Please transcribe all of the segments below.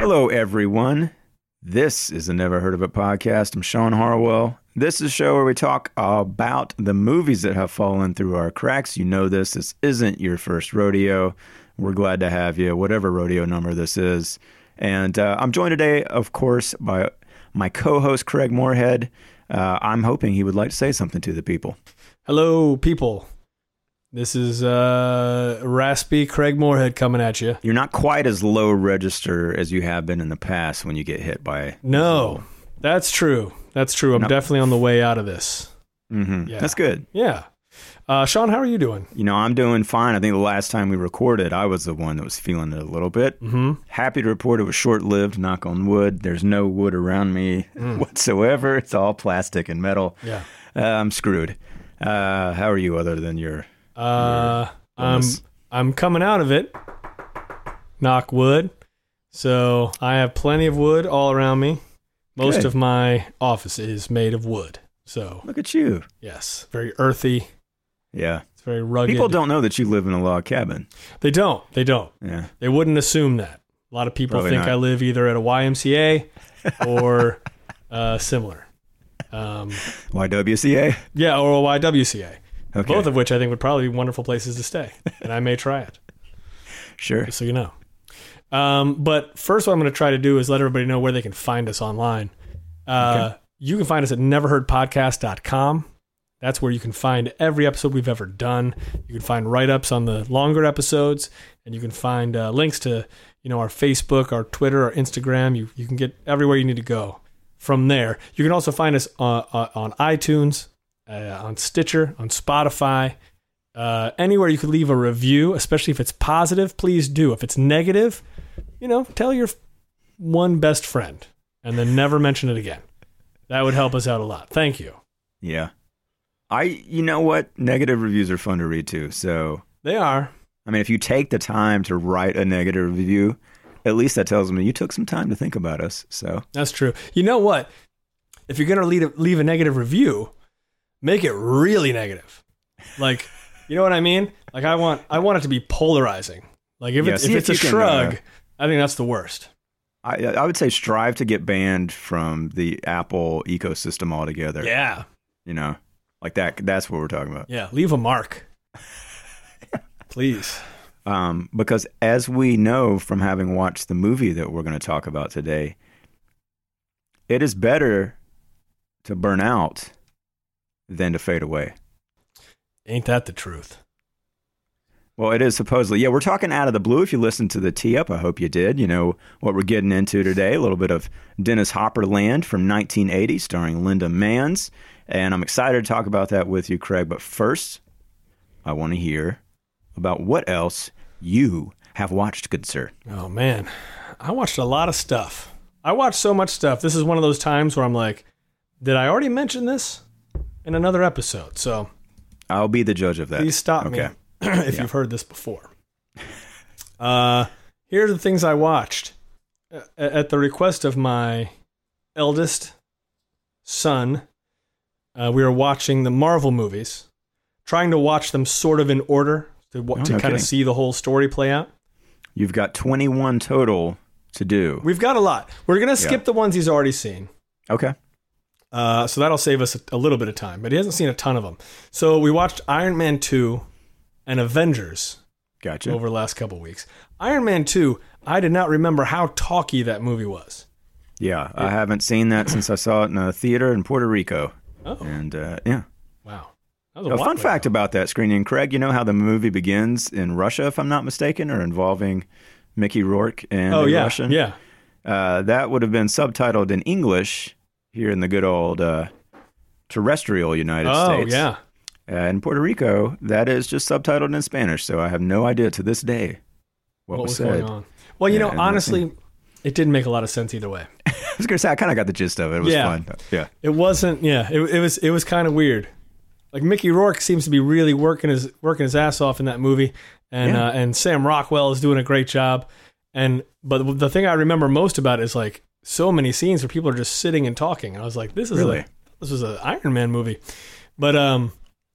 Hello, everyone. This is the Never Heard of It podcast. I'm Sean Harwell. This is a show where we talk about the movies that have fallen through our cracks. You know this. This isn't your first rodeo. We're glad to have you, whatever rodeo number this is. And uh, I'm joined today, of course, by my co host, Craig Moorhead. Uh, I'm hoping he would like to say something to the people. Hello, people. This is uh, raspy Craig Moorhead coming at you. You're not quite as low register as you have been in the past when you get hit by. No, that's true. That's true. I'm No. definitely on the way out of this. hmm Yeah. That's good. Yeah. Uh, Sean, how are you doing? You know, I'm doing fine. I think the last time we recorded, I was the one that was feeling it a little bit. Mm-hmm. Happy to report it was short lived, knock on wood. There's no wood around me whatsoever. It's all plastic and metal. Yeah. Uh, I'm screwed. Uh, how are you other than your. Uh, I'm? I'm coming out of it. Knock wood. So I have plenty of wood all around me. Most Good. of my office is made of wood. So Look at you. yes, very earthy. Yeah. It's very rugged. People don't know that you live in a log cabin. They don't. They don't. Yeah. They wouldn't assume that. A lot of people Probably think not. I live either at a YMCA or uh, similar. Um, YWCA? yeah, or a YWCA. Okay. Both of which I think would probably be wonderful places to stay, and I may try it, Sure. just so you know. Um, but first, what I'm going to try to do is let everybody know where they can find us online. Uh, You can find us at neverheardpodcast.com. That's where you can find every episode we've ever done. You can find write ups on the longer episodes, and you can find uh, links to you know our Facebook, our Twitter, our Instagram. You you can get everywhere you need to go from there. You can also find us uh, uh, on iTunes, uh, on Stitcher, on Spotify. Uh, anywhere you could leave a review, especially if it's positive, please do. If it's negative, you know, tell your one best friend and then never mention it again. That would help us out a lot. Thank you. Yeah. I, you know what? Negative reviews are fun to read too. So, They are. I mean, if you take the time to write a negative review, at least that tells me you took some time to think about us. So, That's true. You know what? If you're gonna leave a, leave a negative review, make it really negative. Like, you know what I mean? Like, I want I want it to be polarizing. Like, if Yeah, it's see if if a you can, shrug, uh, I think that's the worst. I, I would say strive to get banned from the Apple ecosystem altogether. Yeah, You know, like that. That's what we're talking about. yeah. Leave a mark, please. Um, because as we know from having watched the movie that we're going to talk about today, it is better to burn out than to fade away. Ain't that the truth? Well, it is supposedly. Yeah, we're talking out of the blue. If you listened to the tee up, I hope you did. You know what we're getting into today a little bit of Dennis Hopper Land from 1980, starring Linda Manz. And I'm excited to talk about that with you, Craig. But first, I want to hear about what else you have watched, good sir. Oh man, I watched a lot of stuff. I watched so much stuff. This is one of those times where I'm like, did I already mention this in another episode? So I'll be the judge of that. please stop me Okay. if Yeah. you've heard this before. Uh, here are the things I watched at the request of my eldest son. Uh, we were watching the Marvel movies, trying to watch them sort of in order to, wa- Oh, to no kind of see the whole story play out. You've got 21 total to do. We've got a lot. We're gonna skip Yeah. the ones he's already seen. Okay. Uh, so that'll save us a, a little bit of time, but he hasn't seen a ton of them. So we watched Iron Man 2 and Avengers Gotcha. over the last couple weeks. Iron Man 2, I did not remember how talky that movie was. Yeah, I haven't seen that since I saw it in a theater in Puerto Rico. Oh, And uh, yeah. wow. That was a A fun fact ago. about that screening, Craig, you know how the movie begins in Russia, if I'm not mistaken, or involving Mickey Rourke and Oh, yeah. Russian? Yeah. Uh, that would have been subtitled in English here in the good old uh, terrestrial United Oh, States. Oh yeah. Uh, in Puerto Rico, that is just subtitled in Spanish, so I have no idea to this day what, What was, was said. going on? Well, you Yeah, know, honestly, it didn't make a lot of sense either way. I was going to say, I kind of got the gist of it. It was Yeah. fun. Yeah. It wasn't. Yeah, it, it was. It was kind of weird. Like Mickey Rourke seems to be really working his working his ass off in that movie, and Yeah. uh, and Sam Rockwell is doing a great job. And but the thing I remember most about it is like so many scenes where people are just sitting and talking. And I was like, this is Really? a this was an Iron Man movie. But um,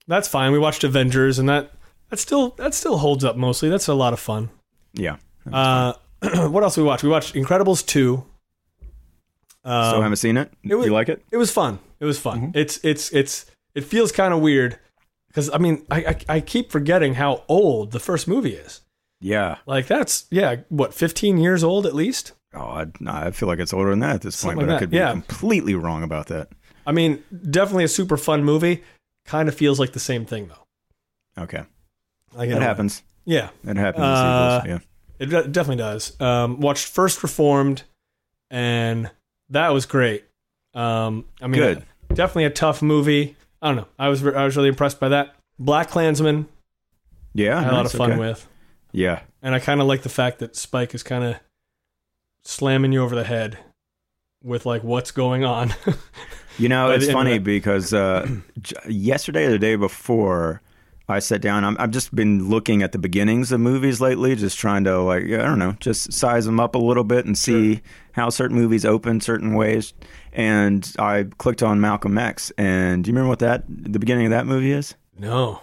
that's fine. We watched Avengers, and that that still that still holds up mostly. That's a lot of fun. Yeah. Uh, what else we watched? We watched Incredibles two. Um, so haven't seen it. it was- you like it? it was fun. It was Mm-hmm. fun. It's it's it's it feels kind of weird because I mean I, I I keep forgetting how old the first movie is. Yeah. Like that's yeah, what fifteen years old at least. Oh, I, I feel like it's older than that at this point, Something but like I could be yeah. completely wrong about that. I mean, definitely a super fun movie. Kind of feels like the same thing though. Okay. Like, way. happens. Yeah, it happens. Uh, sequels, it definitely does. Um, watched First Reformed, and that was great. Um, I mean, Good. definitely a tough movie. I don't know. I was I was really impressed by that. BlacKkKlansman, yeah. I had a lot of fun okay. with. Yeah. And I kind of like the fact that Spike is kind of slamming you over the head with like what's going on. You know, it's the end of funny because uh, yesterday or the day before, I sat down. I'm, I've just been looking at the beginnings of movies lately, just trying to like I don't know, just size them up a little bit and see how certain movies open certain ways. And I clicked on Malcolm X, and do you remember what that the beginning of that movie is? no.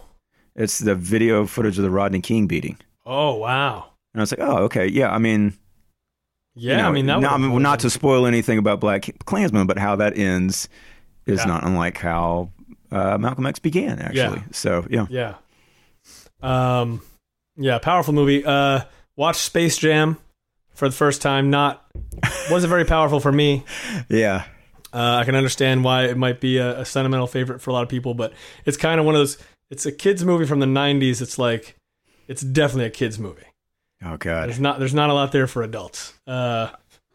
It's the video footage of the Rodney King beating. Oh wow. And I was like, oh, okay, yeah. I mean, Yeah, you know, I mean that. not, would've not to spoil anything about Black Klansman, but how that ends is Yeah. not unlike how uh, Malcolm X began, actually. Yeah. So yeah, Yeah. Um. Yeah, powerful movie. Uh, watched Space Jam for the first time. Not wasn't very powerful for me. yeah, Uh, I can understand why it might be a, a sentimental favorite for a lot of people, but it's kind of one of those. It's a kids movie from the '90s. It's like, it's definitely a kids movie. oh god, There's not there's not a lot there for adults. Uh,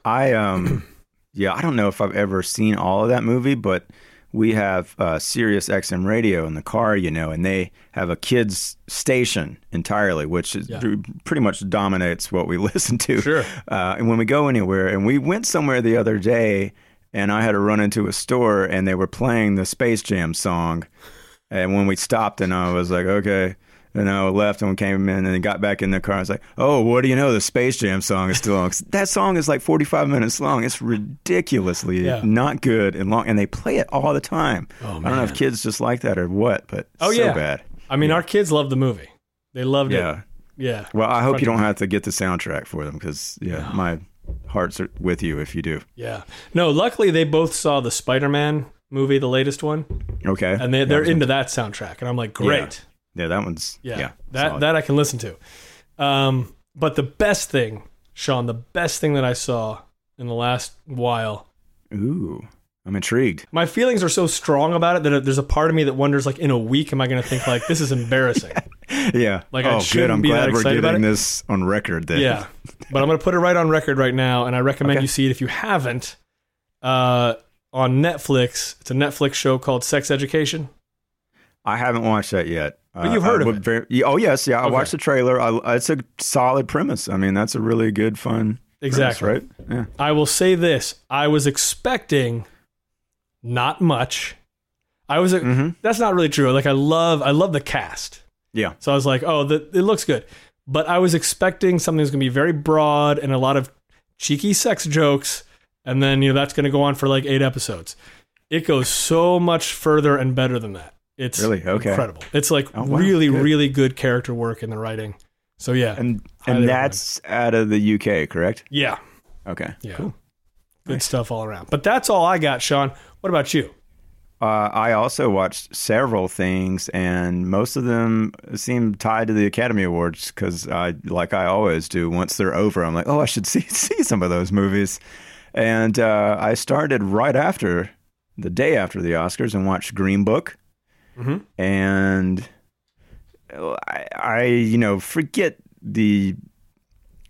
I um, yeah, I don't know if I've ever seen all of that movie, but we have uh, Sirius XM radio in the car, you know, and they have a kids station entirely, which is Yeah. pretty much dominates what we listen to. Sure. Uh, and when we go anywhere, and we went somewhere the other day, and I had to run into a store, and they were playing the Space Jam song. And when we stopped, and I was like, okay. And I left and came in and got back in the car. I was like, oh, what do you know? The Space Jam song is still on. That song is like 45 minutes long. It's ridiculously Yeah. not good and long. And they play it all the time. Oh, I don't know if kids just like that or what, but Oh, so yeah. bad. I mean, our kids love the movie. They loved Yeah. it. Yeah. Well, I hope Front you don't have to get the soundtrack for them because, yeah, my heart's with you if you do. Yeah. No, luckily they both saw the Spider-Man movie, the latest one, Okay. and they, they're was into that soundtrack, and I'm like, great. Yeah, that one's Yeah. yeah. that solid. that I can listen to. Um, but the best thing, Sean, the best thing that I saw in the last while. Ooh, I'm intrigued. My feelings are so strong about it that there's a part of me that wonders, like, in a week, am I going to think like this is embarrassing? Yeah. Like, I oh, shouldn't good. I'm be that glad we're excited getting this on record. Then. yeah, but I'm going to put it right on record right now, and I recommend Okay. you see it if you haven't. Uh, on Netflix, it's a Netflix show called Sex Education. I haven't watched that yet. But you've heard I of it. very- oh yes, yeah. I Okay. watched the trailer. I, it's a solid premise. I mean, that's a really good, fun. premise, Exactly. right? Yeah. I will say this: I was expecting not much. I was. Mhm. That's not really true. Like I love, I love the cast. Yeah. So I was like, oh, the, it looks good. But I was expecting something that's going to be very broad and a lot of cheeky sex jokes. And then, you know, that's going to go on for like eight episodes. It goes so much further and better than that. It's Really? Okay. incredible. It's like Oh, wow. really, Good. really good character work in the writing. So yeah. And and that's out of the UK, correct? yeah. Okay. Yeah. Cool. Good Nice. stuff all around. But that's all I got, Sean. What about you? Uh, I also watched several things, and most of them seem tied to the Academy Awards because I, like I always do, once they're over, I'm like, oh, I should see see some of those movies. And uh, I started right after the day after the Oscars and watched Green Book, Mhm. and I, I, you know, forget the.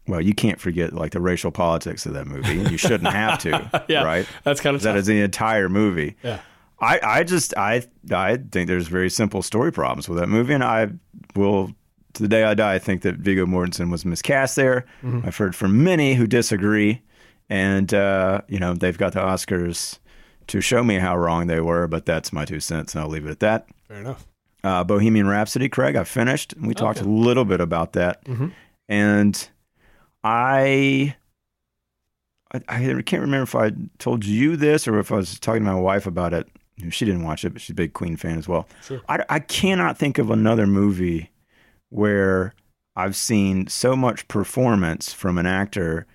Well, you can't forget like the racial politics of that movie. You shouldn't have to, Yeah. right? That's kind of That tough. is the entire movie. Yeah. I, I just I I think there's very simple story problems with that movie, and I will to the day I die I think that Viggo Mortensen was miscast there. Mm-hmm. I've heard from many who disagree, and uh, you know they've got the Oscars to show me how wrong they were, but that's my two cents, and I'll leave it at that. Fair enough. Uh, Bohemian Rhapsody, Craig, I finished, and we talked a little bit about that, Mhm. and I. I, I can't remember if I told you this or if I was talking to my wife about it she didn't watch it, but she's a big Queen fan as well. Sure. I, I cannot think of another movie where I've seen so much performance from an actor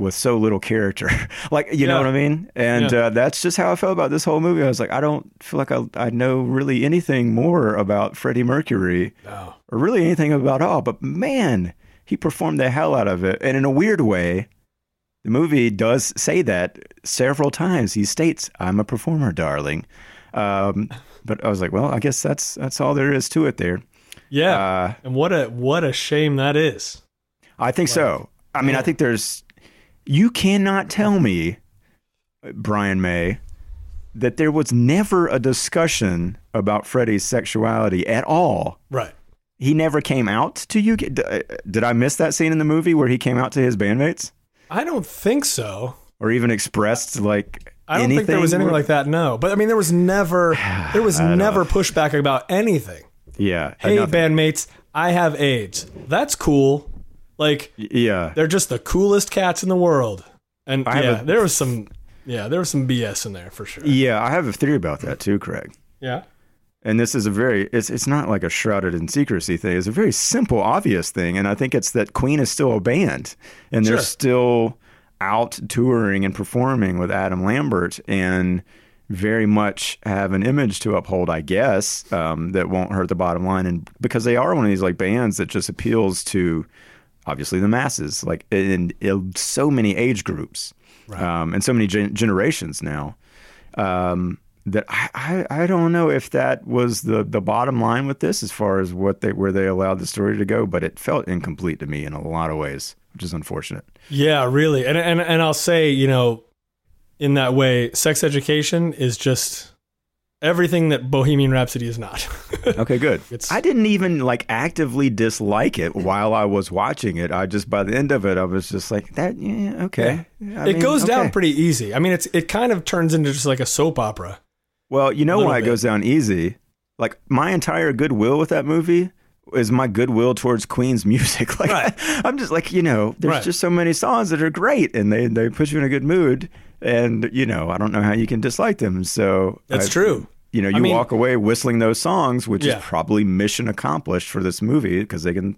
with so little character. like, you know what I mean? And Yeah. uh, that's just how I felt about this whole movie. I was like, I don't feel like I, I know really anything more about Freddie Mercury No. or really anything about all. But man, he performed the hell out of it. And in a weird way, the movie does say that several times. He states, "I'm a performer, darling." Um, but I was like, well, I guess that's that's all there is to it. There, Yeah. uh, and what a what a shame that is. I think so. I mean, I think there's. You cannot tell me, Brian May, that there was never a discussion about Freddie's sexuality at all. Right. He never came out to you. Did uh, did I miss that scene in the movie where he came out to his bandmates? I don't think so. or even expressed like I don't think there was anything like that. No, but I mean, there was never there was never pushback about anything. yeah Hey, nothing. bandmates, I have AIDS. That's cool. Like yeah they're just the coolest cats in the world. And I yeah, a- there was some yeah, there was some BS in there for sure. yeah i have a theory about that too craig Yeah. and this is a very it's it's not like a shrouded in secrecy thing it's a very simple obvious thing and i think it's that queen is still a band and they're Sure. still out touring and performing with adam lambert and very much have an image to uphold i guess um, that won't hurt the bottom line and because they are one of these like bands that just appeals to obviously the masses like in, in so many age groups um, and so many gen- generations now um, that I, I, I don't know if that was the, the bottom line with this as far as what they where they allowed the story to go, but it felt incomplete to me in a lot of ways, which is unfortunate. Yeah, really. And and and I'll say, you know, in that way, sex education is just everything that Bohemian Rhapsody is not. Okay, good. It's- I didn't even like actively dislike it while I was watching it. I just by the end of it, I was just like that. Yeah, okay. I it mean, goes down pretty easy. I mean, it's it kind of turns into just like a soap opera. Well, you know why it goes down easy? Like my entire goodwill with that movie is my goodwill towards Queen's music. Like Right. I'm just like, you know, there's Right. just so many songs that are great and they they put you in a good mood and you know, I don't know how you can dislike them. So That's I- true. You know, I you mean- walk away whistling those songs, which Yeah. is probably mission accomplished for this movie because they can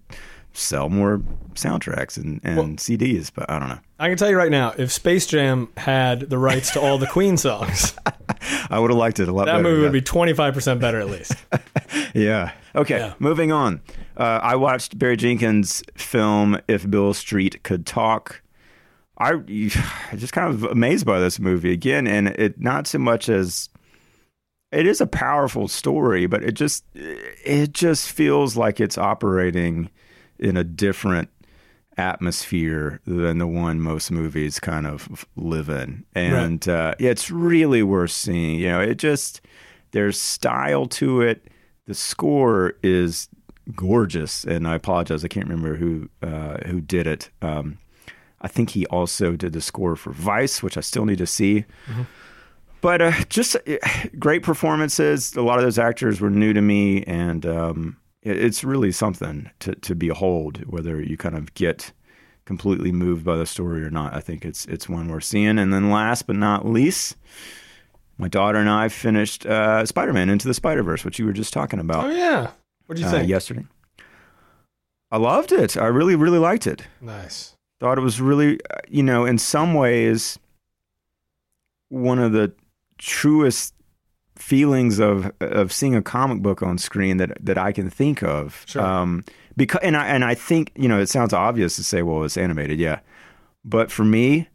sell more soundtracks and, and CDs, but I don't know. I can tell you right now, if Space Jam had the rights to all the Queen songs, I would have liked it a lot that better. movie yeah. would be twenty five percent better at least. Yeah. Okay. Yeah. Moving on. Uh, I watched Barry Jenkins' film "If Beale Street Could Talk." I just kind of amazed by this movie again, and it not so much as it is a powerful story, but it just it just feels like it's operating in a different atmosphere than the one most movies kind of live in, and uh, yeah, it's really worth seeing. You know, it just there's style to it. The score is gorgeous, and I apologize, I can't remember who uh, who did it. Um, I think he also did the score for Vice, which I still need to see. But uh, just uh, great performances. A lot of those actors were new to me, and um, it, it's really something to, to behold. Whether you kind of get completely moved by the story or not, I think it's it's one worth seeing. And then last but not least, my daughter and I finished uh, Spider-Man Into the Spider-Verse, which you were just talking about oh yeah. What do you uh, think? yesterday. I loved it. I really, really liked it. Nice. Thought it was really, uh, you know, in some ways, one of the truest feelings of of seeing a comic book on screen that that I can think of. Sure. Um, because and I and I think you know it sounds obvious to say, well, it's animated, yeah, but for me.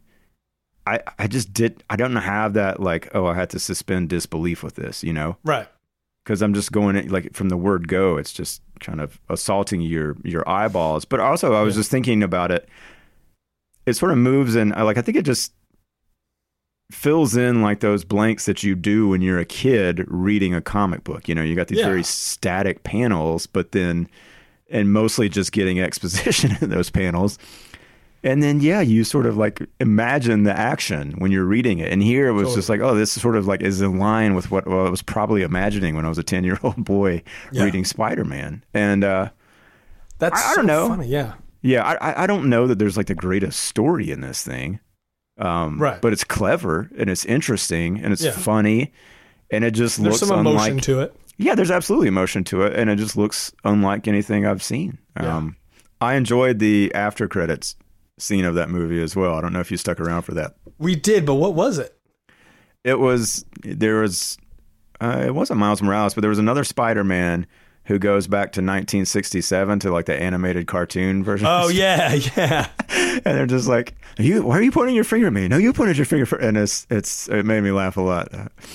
I, I just did I don't have that like oh I had to suspend disbelief with this you know Right. because I'm just going in, like from the word go, it's just kind of assaulting your your eyeballs. But also, I was Yeah. just thinking about it. It sort of moves and like I think it just fills in like those blanks that you do when you're a kid reading a comic book. You know, you got these Yeah. very static panels, but then and mostly just getting exposition in those panels. And then, yeah, you sort of like imagine the action when you're reading it. And here it was just like, oh, this is sort of like is in line with what well, I was probably imagining when I was a 10 year old boy Yeah. reading Spider Man. And uh, That's I- I don't so know. Funny. Yeah. Yeah, I, I- I don't know that there's like the greatest story in this thing. Um, Right. But it's clever and it's interesting and it's Yeah. funny. and it just There's looks some emotion unlike. to it. Yeah, there's absolutely emotion to it, and it just looks unlike anything I've seen. Yeah. Um, I enjoyed the after credits scene of that movie as well. I don't know if you stuck around for that. We did, but what was it? It was there was uh, it wasn't Miles Morales, but there was another Spider-Man who goes back to 1967 to like the animated cartoon version. Oh yeah, yeah. and they're just like, are you why are you pointing your finger at me? No, you pointed your finger. For, and it's it's it made me laugh a lot.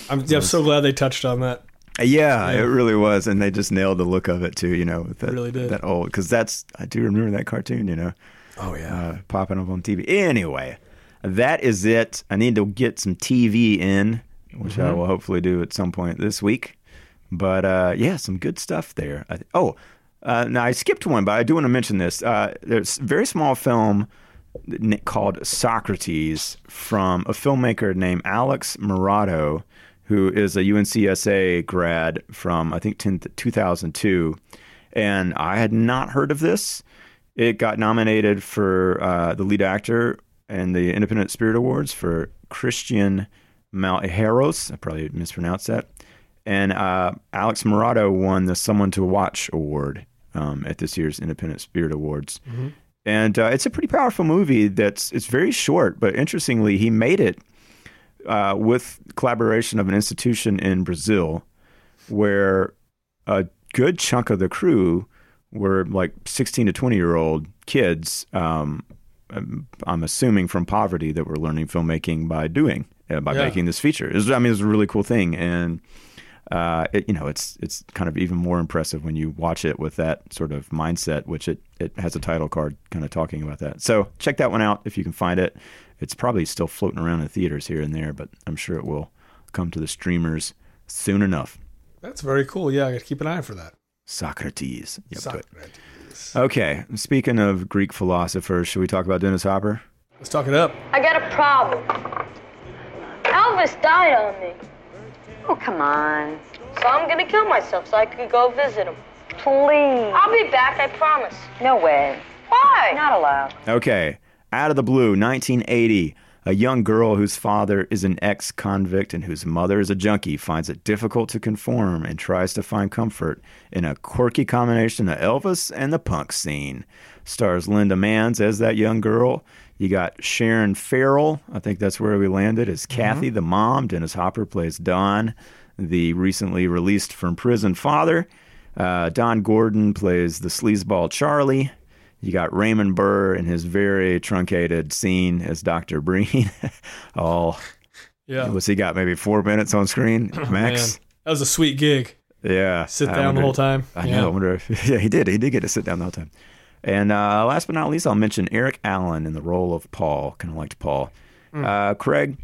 I'm, yeah, I'm so glad they touched on that. yeah, it really was, and they just nailed the look of it too. You know, with that, Really did. that old because that's I do remember that cartoon. You know. Oh yeah. uh, popping up on TV. Anyway, that is it. I need to get some TV in, which I will hopefully do at some point this week. But uh, yeah, some good stuff there. I, oh, uh, now I skipped one, but I do want to mention this. Uh, there's a very small film called Socrates from a filmmaker named Alex Moratto, who is a UNCSA grad from I think 10, 2002, and I had not heard of this. It got nominated for uh, the lead actor and the Independent Spirit Awards for Christian Malheiros. I probably mispronounced that. And uh, Alex Moratto won the Someone to Watch award um, at this year's Independent Spirit Awards. And uh, it's a pretty powerful movie. That's it's very short, but interestingly, he made it uh, with collaboration of an institution in Brazil, where a good chunk of the crew were like 16 to 20 year old kids. Um, I'm- I'm assuming from poverty that were learning filmmaking by doing uh, by Yeah. making this feature. It was, I mean, it's a really cool thing, and uh, it, you know, it's it's kind of even more impressive when you watch it with that sort of mindset, which it it has a title card kind of talking about that. So check that one out if you can find it. It's probably still floating around in theaters here and there, but I'm sure it will come to the streamers soon enough. That's very cool. Yeah, I got to keep an eye for that. Socrates. Yep, Socrates. Okay. Speaking of Greek philosophers, should we talk about Dennis Hopper? Let's talk it up. I got a problem. Elvis died on me. Oh, come on. So I'm gonna kill myself so I could go visit him. Please. I'll be back, I promise. No way. Why? Not allowed. Okay. Out of the blue, 1980. A young girl whose father is an ex convict and whose mother is a junkie finds it difficult to conform and tries to find comfort in a quirky combination of Elvis and the punk scene. Stars Linda Manz as that young girl. You got Sharon Farrell, I think that's where we landed, as Kathy the mom. Dennis Hopper plays Don, the recently released from prison father. Uh, Don Gordon plays the sleazeball Charlie. You got Raymond Burr in his very truncated scene as Dr. Breen. All Yeah. Was he got? Maybe four minutes on screen, max. that was a sweet gig. Yeah, Sit I down the whole time. I Yeah. know. I wonder if yeah, he did. He did get to sit down the whole time. And uh, last but not least, I'll mention Eric Allen in the role of Paul. Kind of liked Paul. Hmm. Uh, Craig,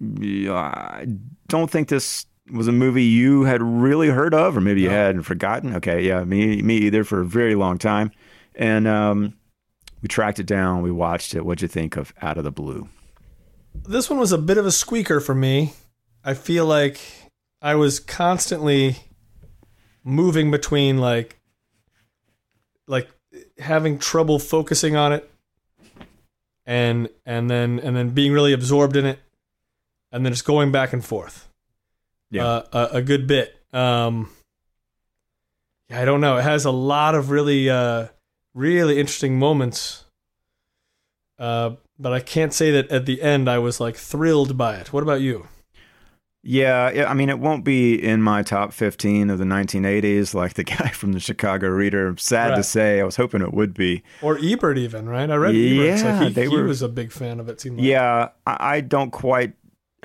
yeah, I don't think this was a movie you had really heard of, or maybe you No. had and forgotten. Okay, yeah, me me either for a very long time. And um, we tracked it down. We watched it. What'd you think of Out of the Blue? This one was a bit of a squeaker for me. I feel like I was constantly moving between like like having trouble focusing on it and and then and then being really absorbed in it and then just going back and forth. Yeah. Uh, a, a good bit. Um yeah, I don't know. It has a lot of really uh really interesting moments. Uh but I can't say that at the end I was like thrilled by it. What about you? Yeah, yeah, I mean, it won't be in my top 15 of the 1980s like the guy from the Chicago Reader. Sad to say, I was hoping it would be. Or Ebert even, right? I read. Yeah, like he, they he were- was a big fan of it. Seemed like. Yeah, I, I don't quite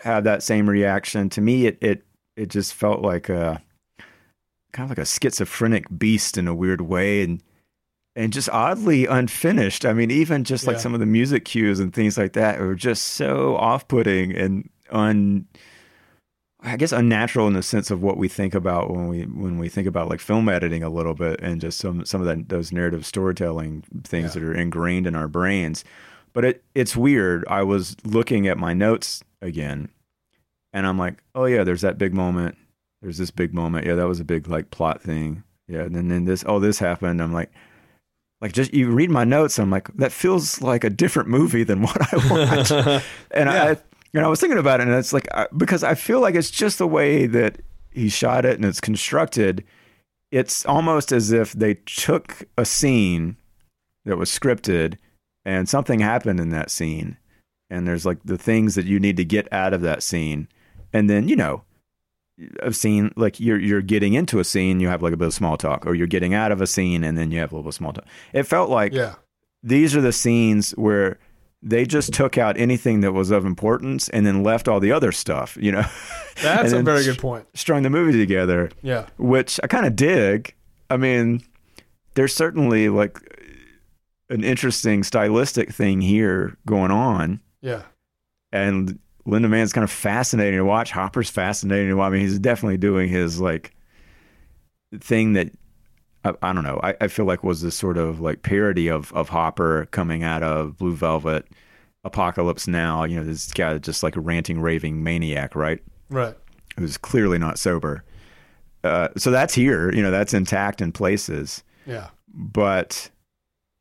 have that same reaction. To me, it it it just felt like a kind of like a schizophrenic beast in a weird way, and and just oddly unfinished. I mean, even just like Yeah. some of the music cues and things like that were just so off-putting and un. I guess unnatural in the sense of what we think about when we when we think about like film editing a little bit and just some some of that those narrative storytelling things Yeah. that are ingrained in our brains. But it it's weird. I was looking at my notes again, and I'm like, oh yeah, there's that big moment. There's this big moment. Yeah, that was a big like plot thing. Yeah, and then, then this oh this happened. I'm like, like just you read my notes. and I'm like, that feels like a different movie than what I watched. and Yeah. I You know, I was thinking about it, and it's like I- because I feel like it's just the way that he shot it and it's constructed. It's almost as if they took a scene that was scripted, and something happened in that scene, and there's like the things that you need to get out of that scene, and then you know, a scene like you're you're getting into a scene, you have like a bit of small talk, or you're getting out of a scene, and then you have a little bit of small talk. It felt like Yeah. these are the scenes where they just took out anything that was of importance and then left all the other stuff, you know, That's a very good point. strung the movie together, Yeah. which I kind of dig. I mean, there's certainly like an interesting stylistic thing here going on. Yeah. And Linda Manz kind of fascinating to watch. Hopper's fascinating to watch. I mean, he's definitely doing his like thing that I, I don't know. I, I feel like was this sort of like parody of of Hopper coming out of Blue Velvet, Apocalypse Now. You know, this guy just like a ranting, raving maniac, right? Right. Who's clearly not sober. Uh, so that's here. You know, that's intact in places Yeah. but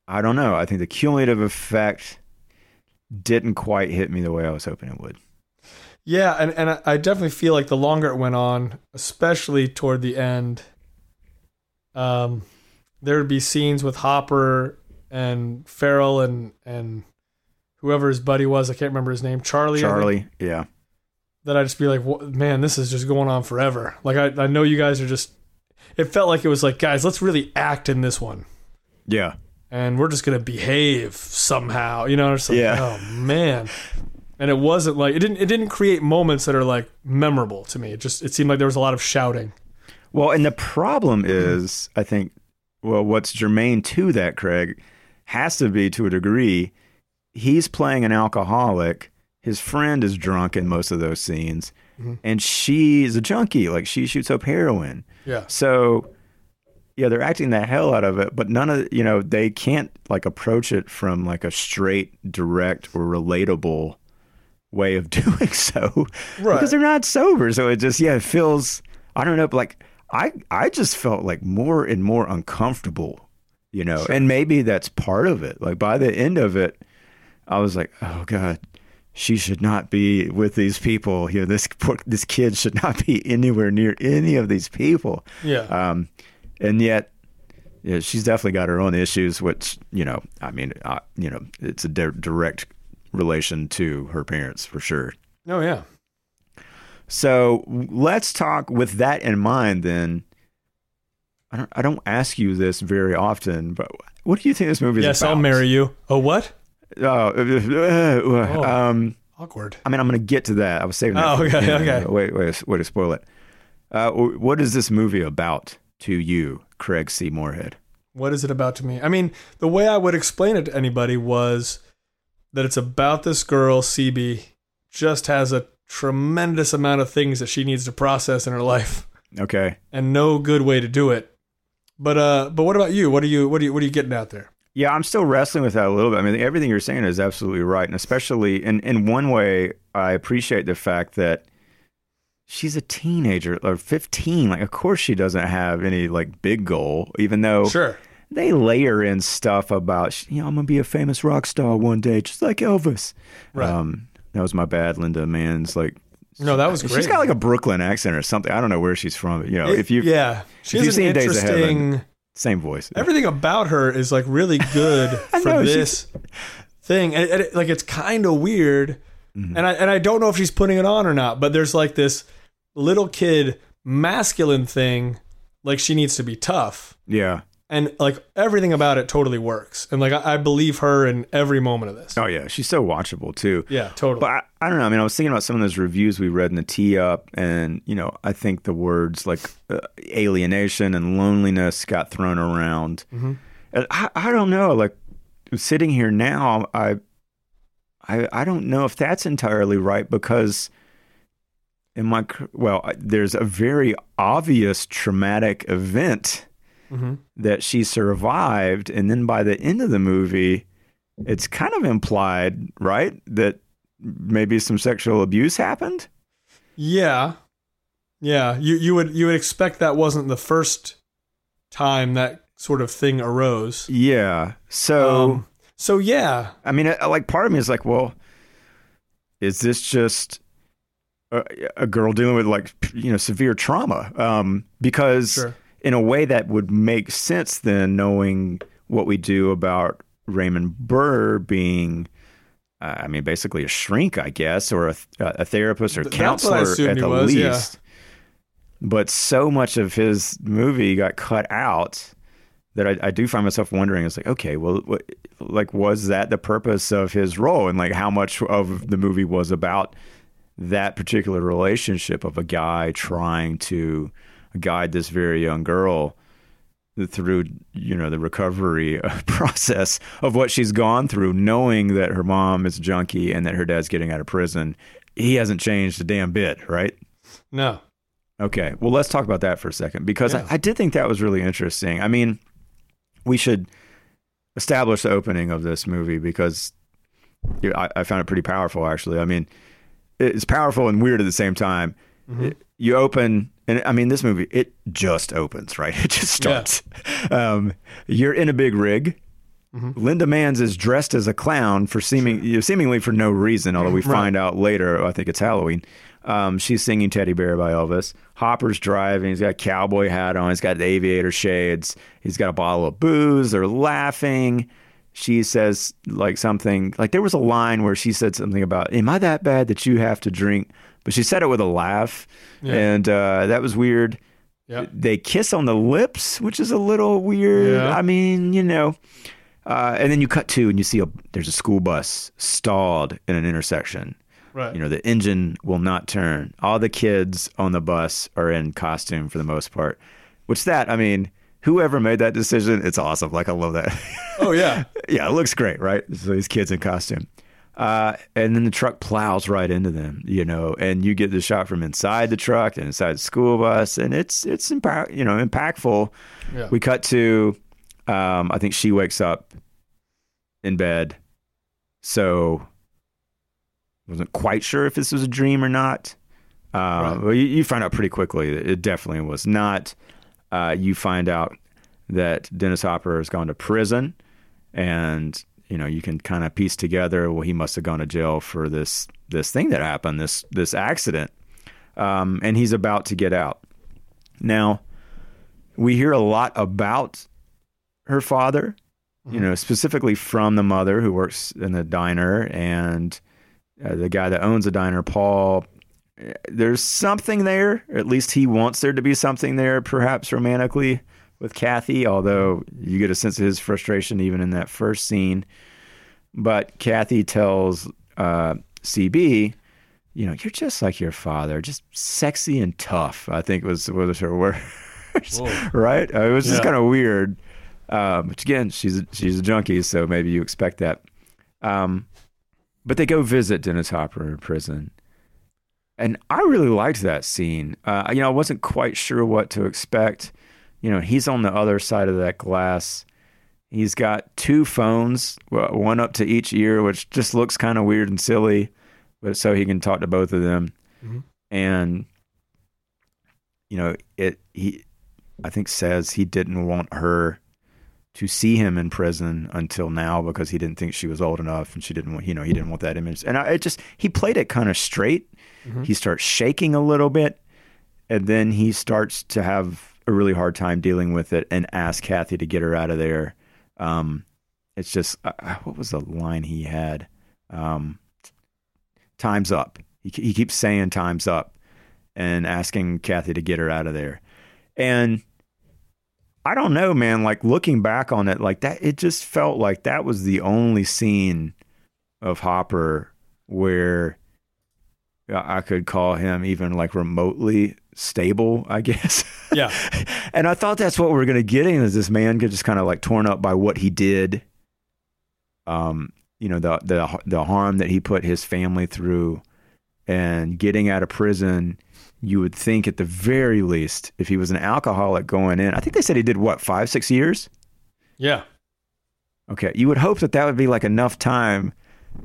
I don't know. I think the cumulative effect didn't quite hit me the way I was hoping it would. Yeah, and, and I- definitely feel like the longer it went on, especially toward the end, um, there would be scenes with Hopper and Farrell and and whoever his buddy was. I can't remember his name. Charlie. I think, Charlie, yeah, that I'd just be like, man, this is just going on forever. Like I, I know you guys are just. It felt like it was like, guys, let's really act in this one, yeah, and we're just gonna behave somehow. You know? Like, Yeah. Oh man. And it wasn't like it didn't it didn't create moments that are like memorable to me. It just it seemed like there was a lot of shouting. Well, and the problem is, I think, well, what's germane to that, Craig, has to be to a degree, he's playing an alcoholic. His friend is drunk in most of those scenes, mm-hmm. and she's a junkie. Like she shoots up heroin. Yeah. So, yeah, they're acting the hell out of it, but none of you know they can't like approach it from like a straight, direct, or relatable way of doing so Right. because they're not sober. So it just yeah, it feels I don't know, like I I just felt like more and more uncomfortable, you know, and maybe that's part of it. Like by the end of it, I was like, oh god. She should not be with these people. You know, this poor, this kid should not be anywhere near any of these people. Yeah. Um, and yet, yeah, she's definitely got her own issues, which you know, I mean, uh, you know, it's a di- direct relation to her parents for sure. oh yeah. So let's talk with that in mind. Then, I don't, I don't ask you this very often, but what do you think this movie is about? Yes. I'll marry you. Oh what? Oh, uh, uh, um, Awkward. I mean, I'm going to get to that. I was saving that. Oh, okay, end. okay. Wait, wait, way to spoil it. Uh, what is this movie about to you, Craig C. Moorhead? What is it about to me? I mean, the way I would explain it to anybody was that it's about this girl, CB, just has a tremendous amount of things that she needs to process in her life Okay. and no good way to do it. But uh but what about you? What are you what are you what are you getting out there? Yeah, I'm still wrestling with that a little bit. I mean, everything you're saying is absolutely right, and especially in in one way, I appreciate the fact that she's a teenager or 15. Like, of course, she doesn't have any like big goal, even though Sure. They layer in stuff about you know I'm gonna be a famous rock star one day, just like Elvis. Right. Um, that was my bad, Linda Manz like. No, that was great. She's got like a Brooklyn accent or something. I don't know where she's from. You know, It- if you Yeah. She if you've seen Days of Heaven, interesting same voice. everything about her is like really good for know, this thing and, and it, like it's kind of weird Mm-hmm. and i and i don't know if she's putting it on or not but there's like this little kid masculine thing like she needs to be tough Yeah. And like everything about it totally works and like i, I believe her in every moment of this Oh yeah, she's so watchable too. yeah totally But I, I don't know. I mean, I was thinking about some of those reviews we read in the tee up, and you know, I think the words like uh, alienation and loneliness got thrown around. And I, I don't know. Like sitting here now, I, I, I don't know if that's entirely right because in my well, there's a very obvious traumatic event Mhm. that she survived, and then by the end of the movie, it's kind of implied, right, that maybe some sexual abuse happened. yeah yeah you you would you would expect that wasn't the first time that sort of thing arose Yeah. So um, so yeah I mean, uh, like part of me is like, well, is this just a, a girl dealing with like you know severe trauma? Um, because Sure. In a way that would make sense then, knowing what we do about Raymond Burr being. Uh, I mean, basically a shrink, I guess, or a, a therapist or Th- that's what I counselor at he the was, yeah. least. But so much of his movie got cut out that I, I do find myself wondering. It's like, okay, well, what, like, was that the purpose of his role, and like, how much of the movie was about that particular relationship of a guy trying to guide this very young girl through, you know, the recovery process of what she's gone through, knowing that her mom is a junkie and that her dad's getting out of prison. He hasn't changed a damn bit, right? No. Okay. Well, let's talk about that for a second because Yeah. I, I did think that was really interesting. I mean, we should establish the opening of this movie because I, I found it pretty powerful, actually. I mean, it's powerful and weird at the same time. Mm-hmm. It- you open, and I mean, this movie, it just opens, right? It just starts. Um, you're in a big rig. Linda Manz is dressed as a clown for seeming you know, seemingly for no reason, although we find out later. I think it's Halloween. Um, she's singing "Teddy Bear" by Elvis. Hopper's driving. He's got a cowboy hat on. He's got the aviator shades. He's got a bottle of booze. They're laughing. She says like something like there was a line where she said something about "Am I that bad that you have to drink?" But she said it with a laugh, Yeah. and uh, that was weird. Yeah. They kiss on the lips, which is a little weird. Yeah. I mean, you know. Uh, and then you cut to and you see a there's a school bus stalled in an intersection. Right. You know, the engine will not turn. All the kids on the bus are in costume for the most part. Which that, I mean, whoever made that decision, it's awesome. Like I love that. Oh yeah. yeah, it looks great, right? So these kids in costume. Uh, and then the truck plows right into them, you know, and you get the shot from inside the truck and inside the school bus, and it's it's impact, you know, impactful. Yeah. We cut to, um, I think she wakes up in bed, so wasn't quite sure if this was a dream or not. Uh, Right. Well, you, you find out pretty quickly that it definitely was not. Uh, you find out that Dennis Hopper has gone to prison, and you know you can kind of piece together. Well, he must have gone to jail for this this thing that happened, this this accident, um, and he's about to get out. Now, we hear a lot about her father, you know, specifically from the mother who works in the diner and uh, the guy that owns the diner, Paul. There's something there. At least he wants there to be something there, perhaps romantically with Kathy, although you get a sense of his frustration even in that first scene. But Kathy tells uh, CB, you know, you're just like your father, just sexy and tough. I think was was her words, right? Uh, it was just Yeah. kind of weird. Um, which again, she's a, she's a junkie, so maybe you expect that. Um, but they go visit Dennis Hopper in prison, and I really liked that scene. Uh, you know, I wasn't quite sure what to expect. You know, he's on the other side of that glass. He's got two phones, one up to each ear, which just looks kind of weird and silly, but so he can talk to both of them. Mhm. And you know, it he I think says he didn't want her to see him in prison until now because he didn't think she was old enough and she didn't want you know he didn't want that image and I it just he played it kind of straight he starts shaking a little bit and then he starts to have a really hard time dealing with it and ask Kathy to get her out of there. Um it's just uh, uh, what was the line he had? Um time's up. He, he keeps saying time's up and asking Kathy to get her out of there. And I don't know, man. Like looking back on it, like that, it just felt like that was the only scene of Hopper where I could call him even like remotely stable, I guess. Yeah. and I thought that's what we are going to get in is this man get just kind of like torn up by what he did. Um, you know, the, the, the harm that he put his family through and getting out of prison you would think at the very least if he was an alcoholic going in i think they said he did what five six years Yeah. okay you would hope that that would be like enough time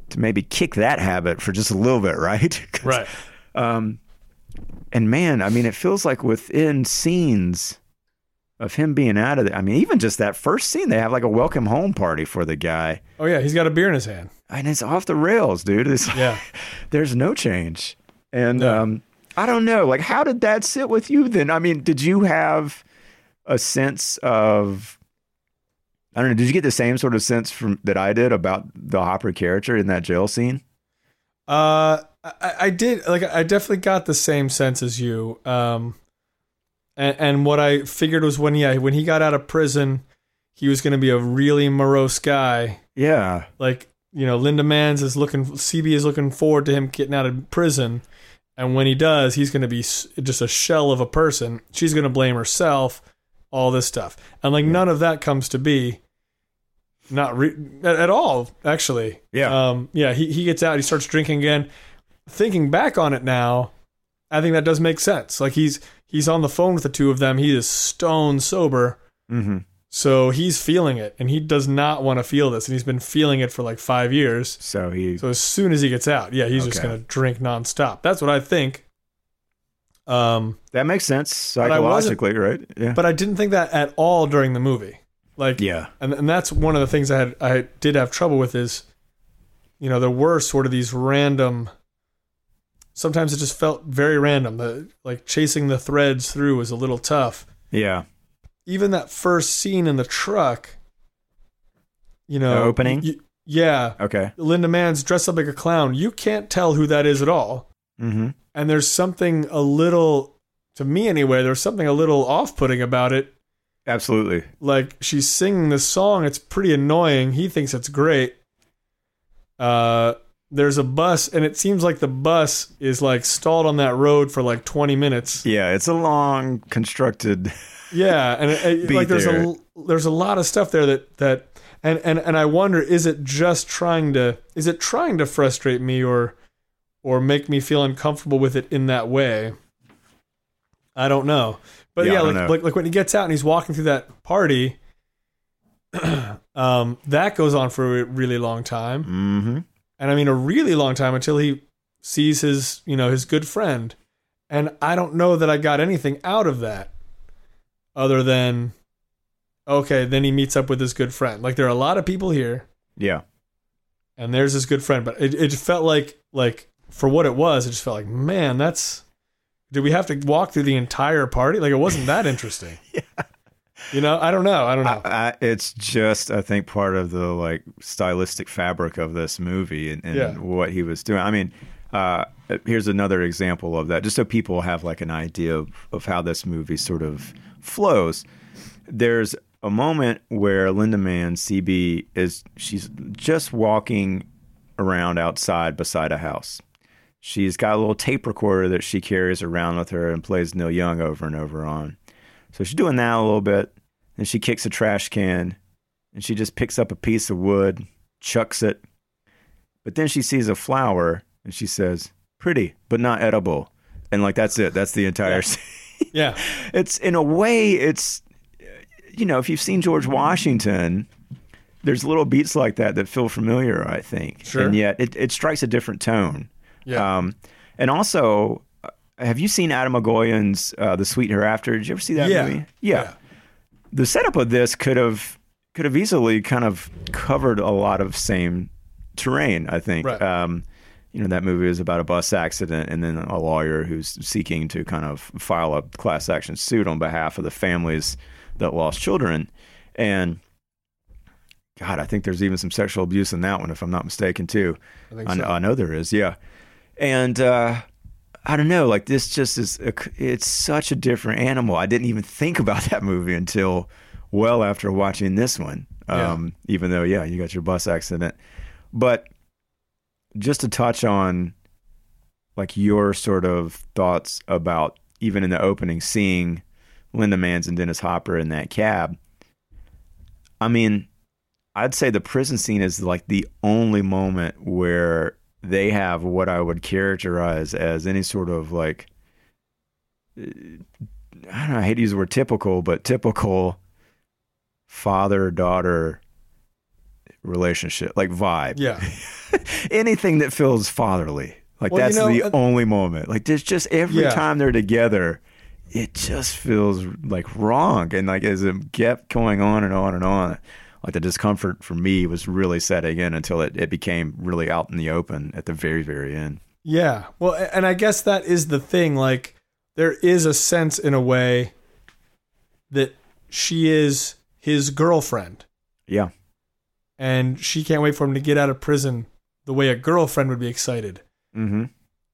to maybe kick that habit for just a little bit right Right. um and man i mean it feels like within scenes of him being out of it. I mean, even just that first scene, they have like a welcome home party for the guy, Oh yeah, he's got a beer in his hand. and it's off the rails, dude. It's Yeah. there's no change. And No. um, I don't know, like, how did that sit with you then? I mean, did you have a sense of, I don't know, did you get the same sort of sense from that I did about the Hopper character in that jail scene? Uh, I, I did like I definitely got the same sense as you. Um, and, and what I figured was when yeah when he got out of prison, he was going to be a really morose guy. Yeah. Like you know, Linda Manz is looking, CB is looking forward to him getting out of prison, and when he does, he's going to be just a shell of a person. She's going to blame herself, all this stuff, and like none of that comes to be. Not re- at, at all, actually. Yeah. Um, yeah. He he gets out. He starts drinking again. Thinking back on it now, I think that does make sense. Like he's he's on the phone with the two of them. He is stone sober. Mm-hmm. So he's feeling it, and he does not want to feel this, and he's been feeling it for like five years. So he, So as soon as he gets out, yeah, he's just gonna drink nonstop. That's what I think. Um, that makes sense psychologically, right? Yeah. but I didn't think that at all during the movie. Like, yeah. and and that's one of the things I had I did have trouble with is, you know, there were sort of these random. Sometimes it just felt very random. The like chasing the threads through was a little tough. Yeah. even that first scene in the truck, you know, The opening? y- yeah, Okay. Linda Manz dressed up like a clown. You can't tell who that is at all, Mm-hmm. and there's something a little, to me anyway, there's something a little off-putting about it. Absolutely. Like she's singing this song, it's pretty annoying. He thinks it's great. Uh, there's a bus, and it seems like the bus is like stalled on that road for like 20 minutes. Yeah. It's a long constructed. Yeah, and it, it- like there's there. a there's a lot of stuff there that that and and and I wonder is it just trying to is it trying to frustrate me or or make me feel uncomfortable with it in that way? I don't know. But Yeah, yeah, like, like like when he gets out and he's walking through that party um that goes on for a really long time. Mm-hmm. And I mean a really long time until he sees his, you know, his good friend. And I don't know that I got anything out of that other than okay, then he meets up with his good friend. Like there are a lot of people here Yeah. and there's his good friend, but it it felt like like for what it was, it just felt like, man, that's did we have to walk through the entire party? Like it wasn't that interesting. Yeah. You know, I don't know. I don't know. I, I, it's just, I think, part of the like stylistic fabric of this movie and, and Yeah. what he was doing. I mean, uh, here's another example of that, just so people have like an idea of, of how this movie sort of flows. There's a moment where Linda Manz, CB, is she's just walking around outside beside a house. She's got a little tape recorder that she carries around with her and plays Neil Young over and over on. So she's doing that a little bit. and she kicks a trash can and she just picks up a piece of wood, chucks it. But then she sees a flower and she says, pretty, but not edible. And like, that's it. That's the entire Yeah. scene. yeah. It's in a way, it's, you know, if you've seen George Washington, there's little beats like that that feel familiar, I think. Sure. And yet it, it strikes a different tone. Yeah. Um, and also, have you seen Atom Egoyan's uh, The Sweet Hereafter? Did you ever see that Yeah. movie? Yeah. The setup of this could have could have easily kind of covered a lot of same terrain. I think. Right. Um, you know that movie is about a bus accident and then a lawyer who's seeking to kind of file a class action suit on behalf of the families that lost children and god i think there's even some sexual abuse in that one if i'm not mistaken too I think I, so. know, I know there is, yeah. And uh, I don't know, like this just is, a, it's such a different animal. I didn't even think about that movie until well after watching this one. Yeah. Um, Even though, yeah, you got your bus accident. But just to touch on like your sort of thoughts about even in the opening seeing Linda Manz and Dennis Hopper in that cab. I mean, I'd say the prison scene is like the only moment where they have what I would characterize as any sort of like uh, I don't know, I hate to use the word typical, but typical father daughter relationship, like vibe. Yeah. Anything that feels fatherly. Like Well, you that's know, the uh, only moment. Like there's just every Yeah. time they're together, it just feels like wrong. And like as it kept going on and on and on, like the discomfort for me was really setting in until it, it became really out in the open at the very, very end. Yeah. Well, and I guess that is the thing. Like, there is a sense in a way that she is his girlfriend Yeah. and she can't wait for him to get out of prison the way a girlfriend would be excited, Mm-hmm.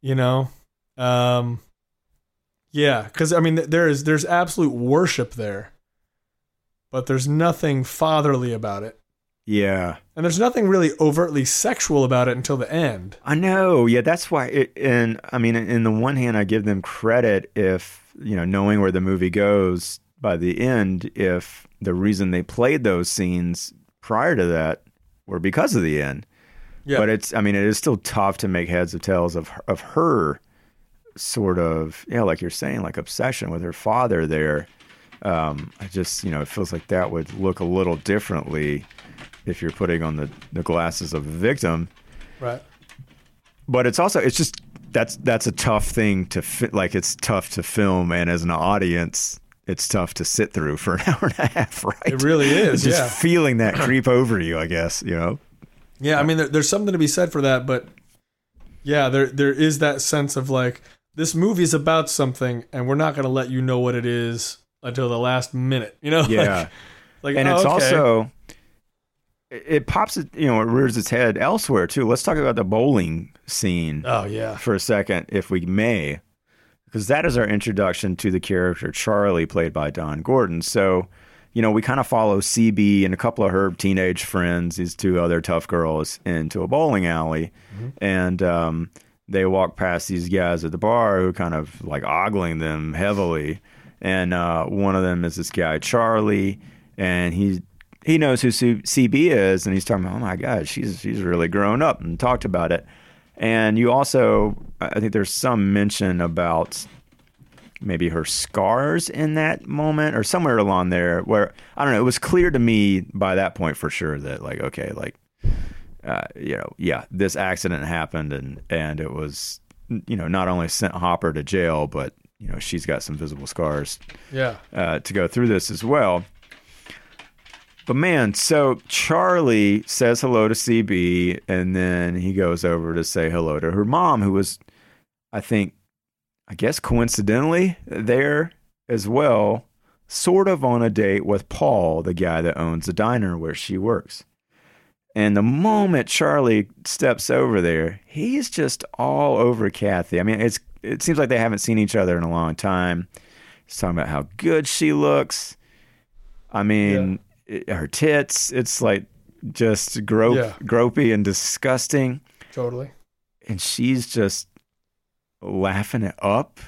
you know? Um, yeah. Cause I mean, there is, there's absolute worship there, but there's nothing fatherly about it. Yeah. And there's nothing really overtly sexual about it until the end. I know. Yeah, that's why. It, and I mean, in the one hand, I give them credit if you know, knowing where the movie goes by the end, if the reason they played those scenes prior to that were because of the end. Yeah. But it's. I mean, it is still tough to make heads of tails of of her sort of yeah, like you're saying, like obsession with her father there. Um, I just you know, it feels like that would look a little differently if you're putting on the, the glasses of the victim right. but it's also it's just that's that's a tough thing to fit like it's tough to film and as an audience it's tough to sit through for an hour and a half right It really is, just yeah. feeling that creep over you i guess you know Yeah, I mean, there, there's something to be said for that, but yeah, there there is that sense of like this movie is about something, and we're not going to let you know what it is until the last minute. You know? yeah Like, like and oh, it's okay. also it, pops it you know it rears its head elsewhere too let's talk about the bowling scene oh yeah, for a second, if we may, because that is our introduction to the character Charlie, played by Don Gordon. So, you know, we kind of follow CB and a couple of her teenage friends, these two other tough girls, into a bowling alley, and um, they walk past these guys at the bar who are kind of like ogling them heavily, and uh, one of them is this guy Charlie, and he. He knows who CB is, and he's talking about, oh my God, she's she's really grown up, and talked about it. And you also, I think there's some mention about maybe her scars in that moment or somewhere along there where, I don't know, it was clear to me by that point for sure that, like, okay, like, uh, you know, yeah, this accident happened and, and it was, you know, not only sent Hopper to jail, but, you know, she's got some visible scars yeah, uh, to go through this as well. But man, so Charlie says hello to CB, and then he goes over to say hello to her mom, who was, I think, I guess coincidentally there as well, sort of on a date with Paul, the guy that owns the diner where she works. And the moment Charlie steps over there, he's just all over Kathy. I mean, it's it seems like they haven't seen each other in a long time. He's talking about how good she looks. I mean, it- her tits. It's like just grope, Yeah. gropey and disgusting. totally. And she's just laughing it up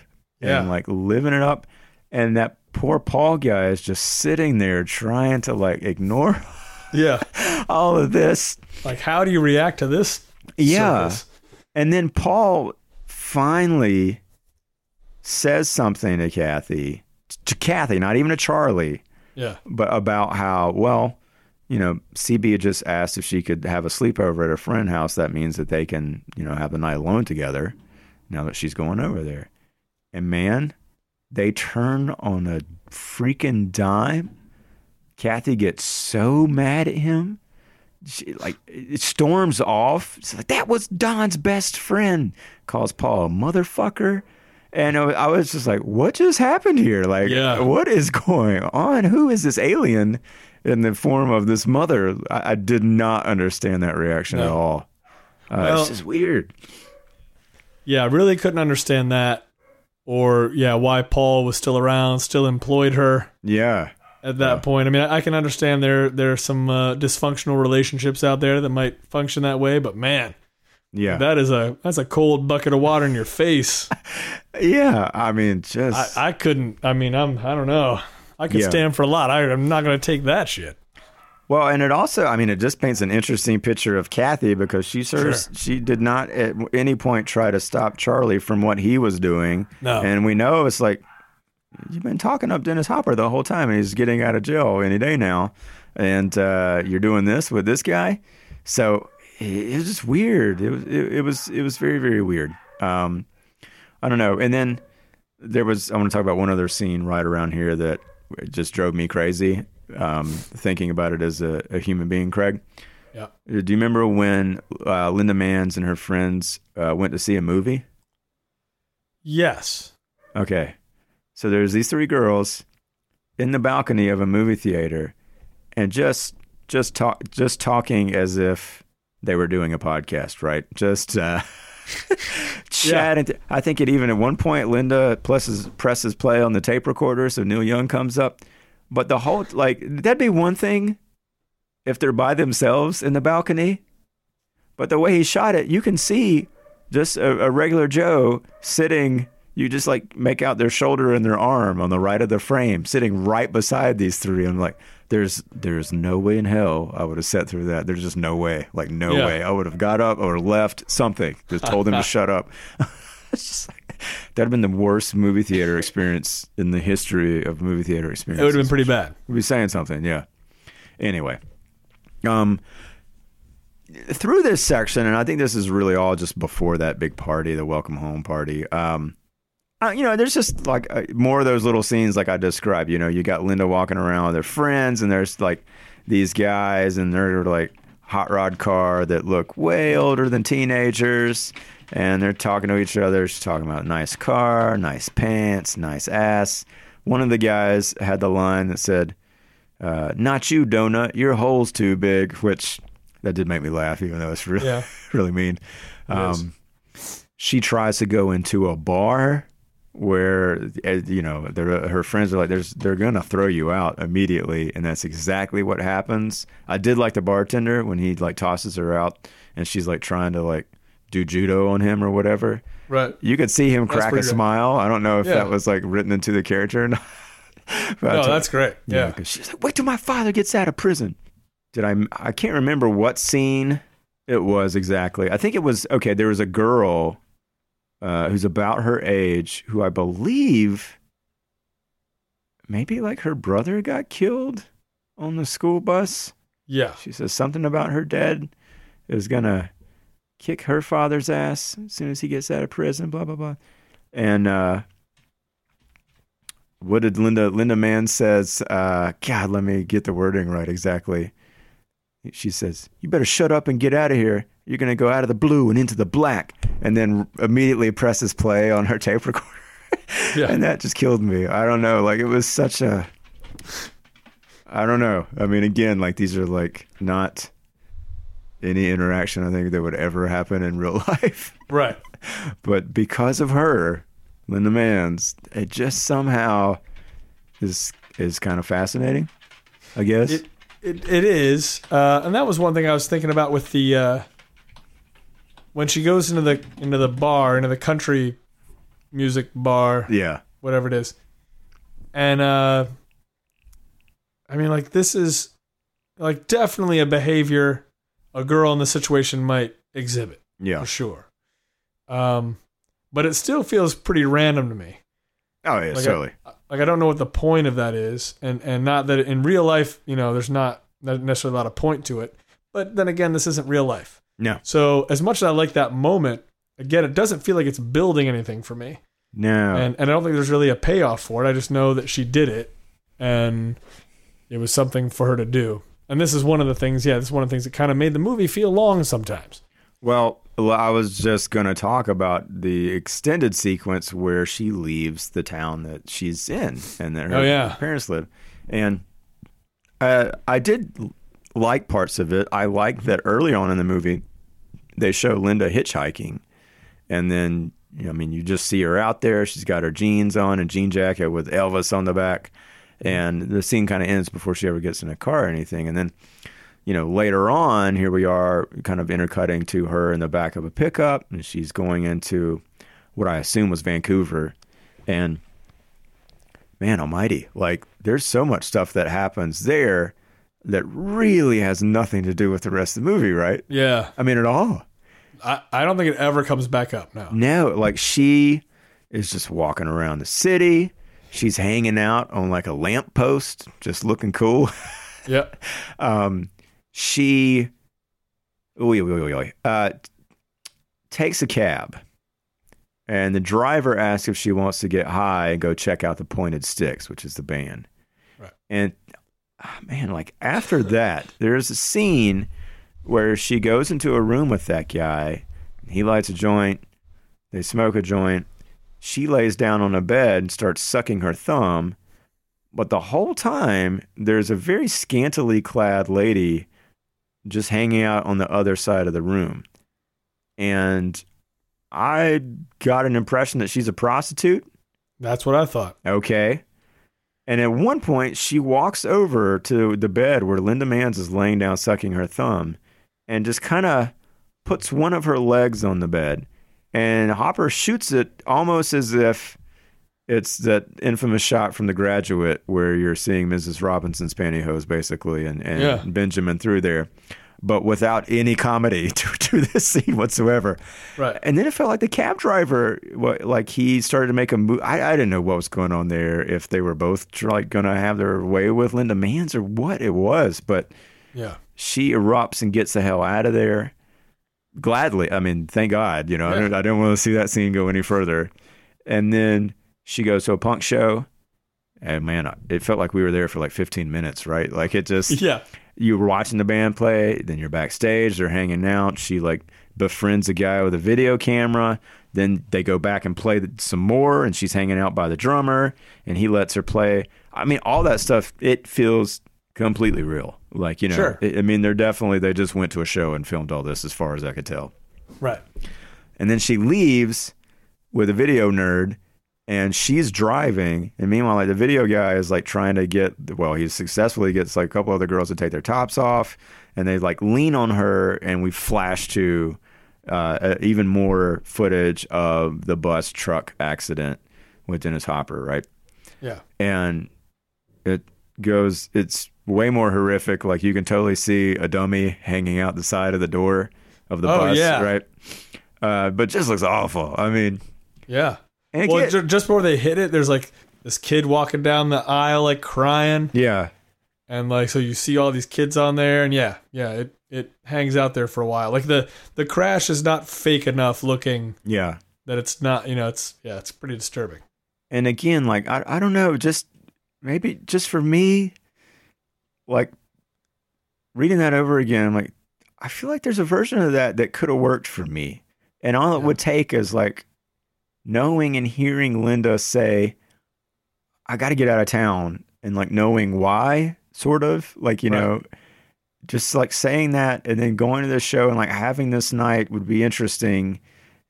Yeah. and like living it up. And that poor Paul guy is just sitting there trying to like ignore Yeah, all of this. like how do you react to this? Yeah. circus? And then Paul finally says something to Kathy, to Kathy, not even to Charlie, yeah, but about how, well, you know, CB had just asked if she could have a sleepover at a friend house. That means that they can, you know, have the night alone together now that she's going over there. And man, they turn on a freaking dime. Kathy gets so mad at him. She, like it storms off. It's like that was Don's best friend. Calls Paul a motherfucker. And I was just like, what just happened here? Like, Yeah. what is going on? Who is this alien in the form of this mother? I, I did not understand that reaction at all. Uh, Well- it's just weird. yeah. I really couldn't understand that, or yeah, why Paul was still around, still employed her. Yeah. At that point. I mean, I can understand there there are some uh, dysfunctional relationships out there that might function that way, but man, Yeah. that is a that's a cold bucket of water in your face. yeah. I mean, just. I, I couldn't. I mean, I'm I don't know. I could Yeah. stand for a lot. I, I'm not going to take that shit. Well, and it also, I mean, it just paints an interesting picture of Kathy because she sort Sure. she did not at any point try to stop Charlie from what he was doing. No. And we know it's like, you've been talking up Dennis Hopper the whole time and he's getting out of jail any day now. And uh, you're doing this with this guy. So it, was just weird. It was, it, it was, it was very, very weird. Um, I don't know. And then there was. I want to talk about one other scene right around here that just drove me crazy. Um, thinking about it as a, a human being, Craig. Yeah. Do you remember when uh, Linda Manz and her friends uh, went to see a movie? Yes. Okay. So there's these three girls in the balcony of a movie theater and just just talk just talking as if they were doing a podcast, right? Just uh chatting. I think it even at one point Linda presses presses play on the tape recorder so Neil Young comes up. But the whole like that'd be one thing if they're by themselves in the balcony. But the way he shot it, you can see just a, a regular Joe sitting. You just like make out their shoulder and their arm on the right of the frame, sitting right beside these three. I'm like, there's there's no way in hell I would have sat through that. There's just no way, like no Yeah. way. I would have got up or left something. Just told them to shut up. it's just like, that'd have been the worst movie theater experience in the history of movie theater experience. It would have been pretty bad. We'd be saying something, yeah. Anyway, um, through this section, and I think this is really all just before that big party, the welcome home party. Um, uh, you know, there's just like uh, more of those little scenes like I described. You know, you got Linda walking around with her friends, and there's like these guys, and they're like hot rod car that look way older than teenagers, and they're talking to each other. She's talking about nice car, nice pants, nice ass. One of the guys had the line that said, uh, "Not you, donut. Your hole's too big," which that did make me laugh, even though it's really Yeah. really mean. Um, she tries to go into a bar where uh, you know her friends are like, "There's they're gonna throw you out immediately," and that's exactly what happens. I did like the bartender when he like tosses her out, and she's like trying to like do judo on him or whatever. Right. You could see him That's crack a good. smile. I don't know if Yeah. that was like written into the character or not. No, that's great. Yeah. 'cause she's like, wait till my father gets out of prison. Did I? I can't remember what scene it was exactly. I think it was okay. There was a girl uh, who's about her age who I believe maybe like her brother got killed on the school bus. Yeah. She says something about her dad is gonna kick her father's ass as soon as he gets out of prison. Blah blah blah. And uh, what did Linda Linda Manz says? Uh, God, let me get the wording right exactly. She says, "You better shut up and get out of here. You're gonna go out of the blue and into the black." And then immediately presses play on her tape recorder. Yeah. and that just killed me. I don't know. Like it was such a. I don't know. I mean, again, like these are like not any interaction I think that would ever happen in real life. Right. but because of her, Linda Manz, it just somehow is is kind of fascinating. I guess. It, it, it is, uh, and that was one thing I was thinking about with the uh, when she goes into the into the bar, into the country music bar, yeah. whatever it is, and uh, I mean, like this is like definitely a behavior a girl in the situation might exhibit Yeah. for sure. Um, but it still feels pretty random to me. Oh yeah, Like, certainly. like I don't know what the point of that is, and and not that in real life, you know, there's not necessarily a lot of point to it. But then again, this isn't real life. No. So as much as I like that moment, again, it doesn't feel like it's building anything for me, No. and and I don't think there's really a payoff for it. I just know that she did it, and it was something for her to do. And this is one of the things. Yeah, this is one of the things that kind of made the movie feel long sometimes. Well, I was just going to talk about the extended sequence where she leaves the town that she's in and that her Oh, yeah. parents live. And uh, I did like parts of it. I like that early on in the movie, they show Linda hitchhiking. And then, you know, I mean, you just see her out there. She's got her jeans on, a jean jacket with Elvis on the back. Mm-hmm. And the scene kind of ends before she ever gets in a car or anything. And then, you know, later on, here we are kind of intercutting to her in the back of a pickup, and she's going into what I assume was Vancouver. And man almighty, like there's so much stuff that happens there that really has nothing to do with the rest of the movie, right? Yeah, I mean, at all. I, I don't think it ever comes back up. No. No, like she is just walking around the city. She's hanging out on like a lamppost, just looking cool. Yeah. um, she oy, oy, oy, uh, takes a cab and the driver asks if she wants to get high and go check out the Pointed Sticks, which is the band. Right. And ah, man, like after that, there's a scene where she goes into a room with that guy. He lights a joint. They smoke a joint. She lays down on a bed and starts sucking her thumb. But the whole time, there's a very scantily clad lady just hanging out on the other side of the room. And I got an impression that she's a prostitute. That's what I thought. Okay. And at one point, she walks over to the bed where Linda Manz is laying down sucking her thumb and just kind of puts one of her legs on the bed. And Hopper shoots it almost as if it's that infamous shot from The Graduate where you're seeing Mrs. Robinson's pantyhose, basically, and, and Yeah. Benjamin through there, but without any comedy to, to this scene whatsoever. Right. And then it felt like the cab driver, like he started to make a move. I, I didn't know what was going on there, if they were both like going to have their way with Linda Manz or what it was. But Yeah. she erupts and gets the hell out of there gladly. I mean, thank God. You know, I Yeah. don't, I don't want to see that scene go any further. And then she goes to a punk show. And man, it felt like we were there for like 15 minutes, right? Like it just Yeah. you were watching the band play, then you're backstage, they're hanging out. She like befriends a guy with a video camera. Then they go back and play some more, and she's hanging out by the drummer, and he lets her play. I mean, all that stuff, it feels completely real. Like, you know, Sure. I I mean, they're definitely, they just went to a show and filmed all this as far as I could tell. Right. And then she leaves with a video nerd and she's driving. And meanwhile, like the video guy is like trying to get, well, he successfully gets like a couple other girls to take their tops off and they like lean on her. And we flash to uh, uh, even more footage of the bus truck accident with Dennis Hopper, right? Yeah. and it goes it's way more horrific like you can totally see a dummy hanging out the side of the door of the Oh, bus yeah. right uh, but just looks awful i mean Yeah. and Well, get- ju- just before they hit it, there's like this kid walking down the aisle, like crying, yeah and like so you see all these kids on there, and yeah, yeah, it it hangs out there for a while. Like the the crash is not fake enough looking yeah that it's not. You know, it's yeah, it's pretty disturbing. and again like I, I don't know just maybe just for me like reading that over again I'm like i feel like there's a version of that that could have worked for me and all it Yeah. would take is like knowing and hearing linda say i got to get out of town and like knowing why sort of like you Right. know just like saying that and then going to the show and like having this night would be interesting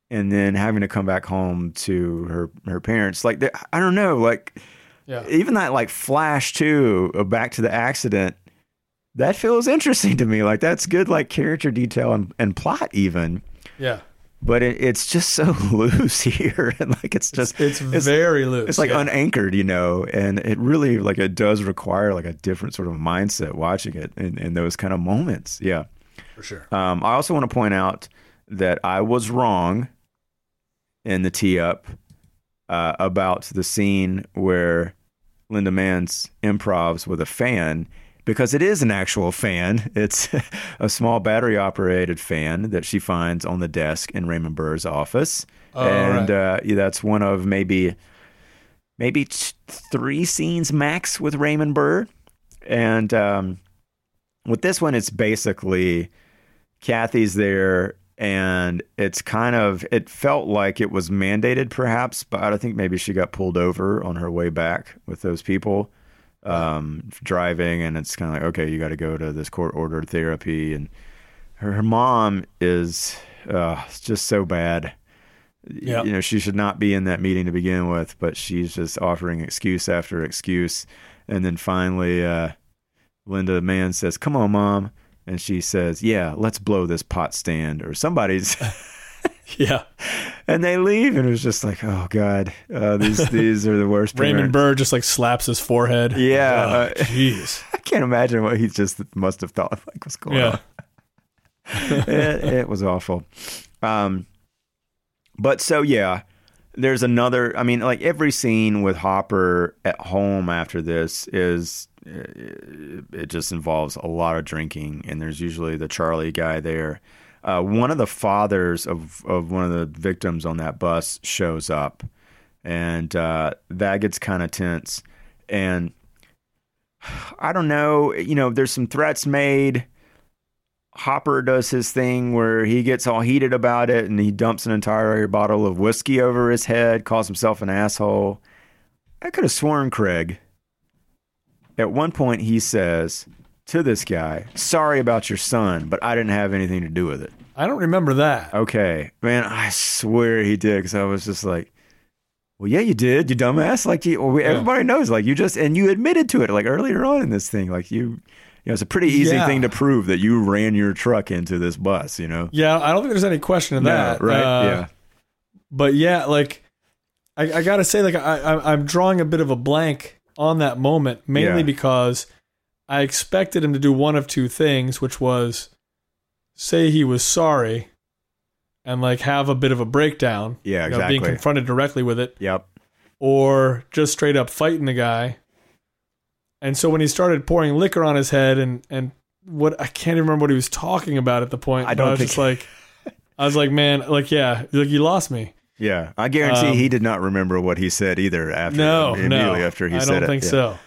and then having to come back home to her her parents like i don't know like Yeah. even that like flash too back to the accident that feels interesting to me like that's good like character detail and, and plot even Yeah. but it, it's just so loose here and like it's just It's very loose. it's like yeah. unanchored you know and it really like it does require like a different sort of mindset watching it in, in those kind of moments yeah for sure. um, I also want to point out that I was wrong in the tee up uh, about the scene where Linda Manz improvs with a fan because it is an actual fan. It's a small battery operated fan that she finds on the desk in Raymond Burr's office. Oh, and right. uh, yeah, that's one of maybe maybe t- three scenes max with Raymond Burr. And um, with this one, it's basically Kathy's there, and it's kind of it felt like it was mandated, perhaps, but I think maybe she got pulled over on her way back with those people um, driving, and it's kind of like, okay, you got to go to this court ordered therapy, and her, her mom is uh, it's just so bad. Yep. You know, she should not be in that meeting to begin with, but she's just offering excuse after excuse. And then finally, uh, Linda Manz says, Come on, mom. And she says, Yeah, let's blow this pot stand or somebody's. Yeah. and they leave. And it was just like, Oh, God, uh, these, these are the worst. Raymond parents." Burr just like slaps his forehead. Yeah, Oh, uh, Jeez. I can't imagine what he just must have thought. Like, what's going Yeah. on? it, it was awful. Um, but so yeah, there's another. I mean, like every scene with Hopper at home after this is it, just involves a lot of drinking, and there's usually the Charlie guy there. uh, one of the fathers of of one of the victims on that bus shows up, and uh, that gets kind of tense. And I don't know, you know, there's some threats made. Hopper does his thing where he gets all heated about it and he dumps an entire bottle of whiskey over his head, calls himself an asshole. I could have sworn, Craig, at one point he says to this guy, Sorry about your son, but I didn't have anything to do with it. I don't remember that. Okay. Man, I swear he did because I was just like, well, yeah, you did, you dumbass. Like, you, well, everybody knows, like, you just, and you admitted to it, like, earlier on in this thing. Like, you, you know, it's a pretty easy Yeah. thing to prove that you ran your truck into this bus, you know? Yeah, I don't think there's any question of that. No, right? Uh, yeah. But yeah, like I, I gotta say, like I, I, I'm drawing a bit of a blank on that moment, mainly Yeah. because I expected him to do one of two things, which was say he was sorry and like have a bit of a breakdown. Yeah, you know, being confronted directly with it, Yep. or just straight up fighting the guy. And so when he started pouring liquor on his head and and what I can't even remember what he was talking about at the point. I don't I was think- just like I was like, man, like yeah, like you lost me. Yeah. I guarantee Um, he did not remember what he said either after, No, immediately no, after he I said don't it. think Yeah. so.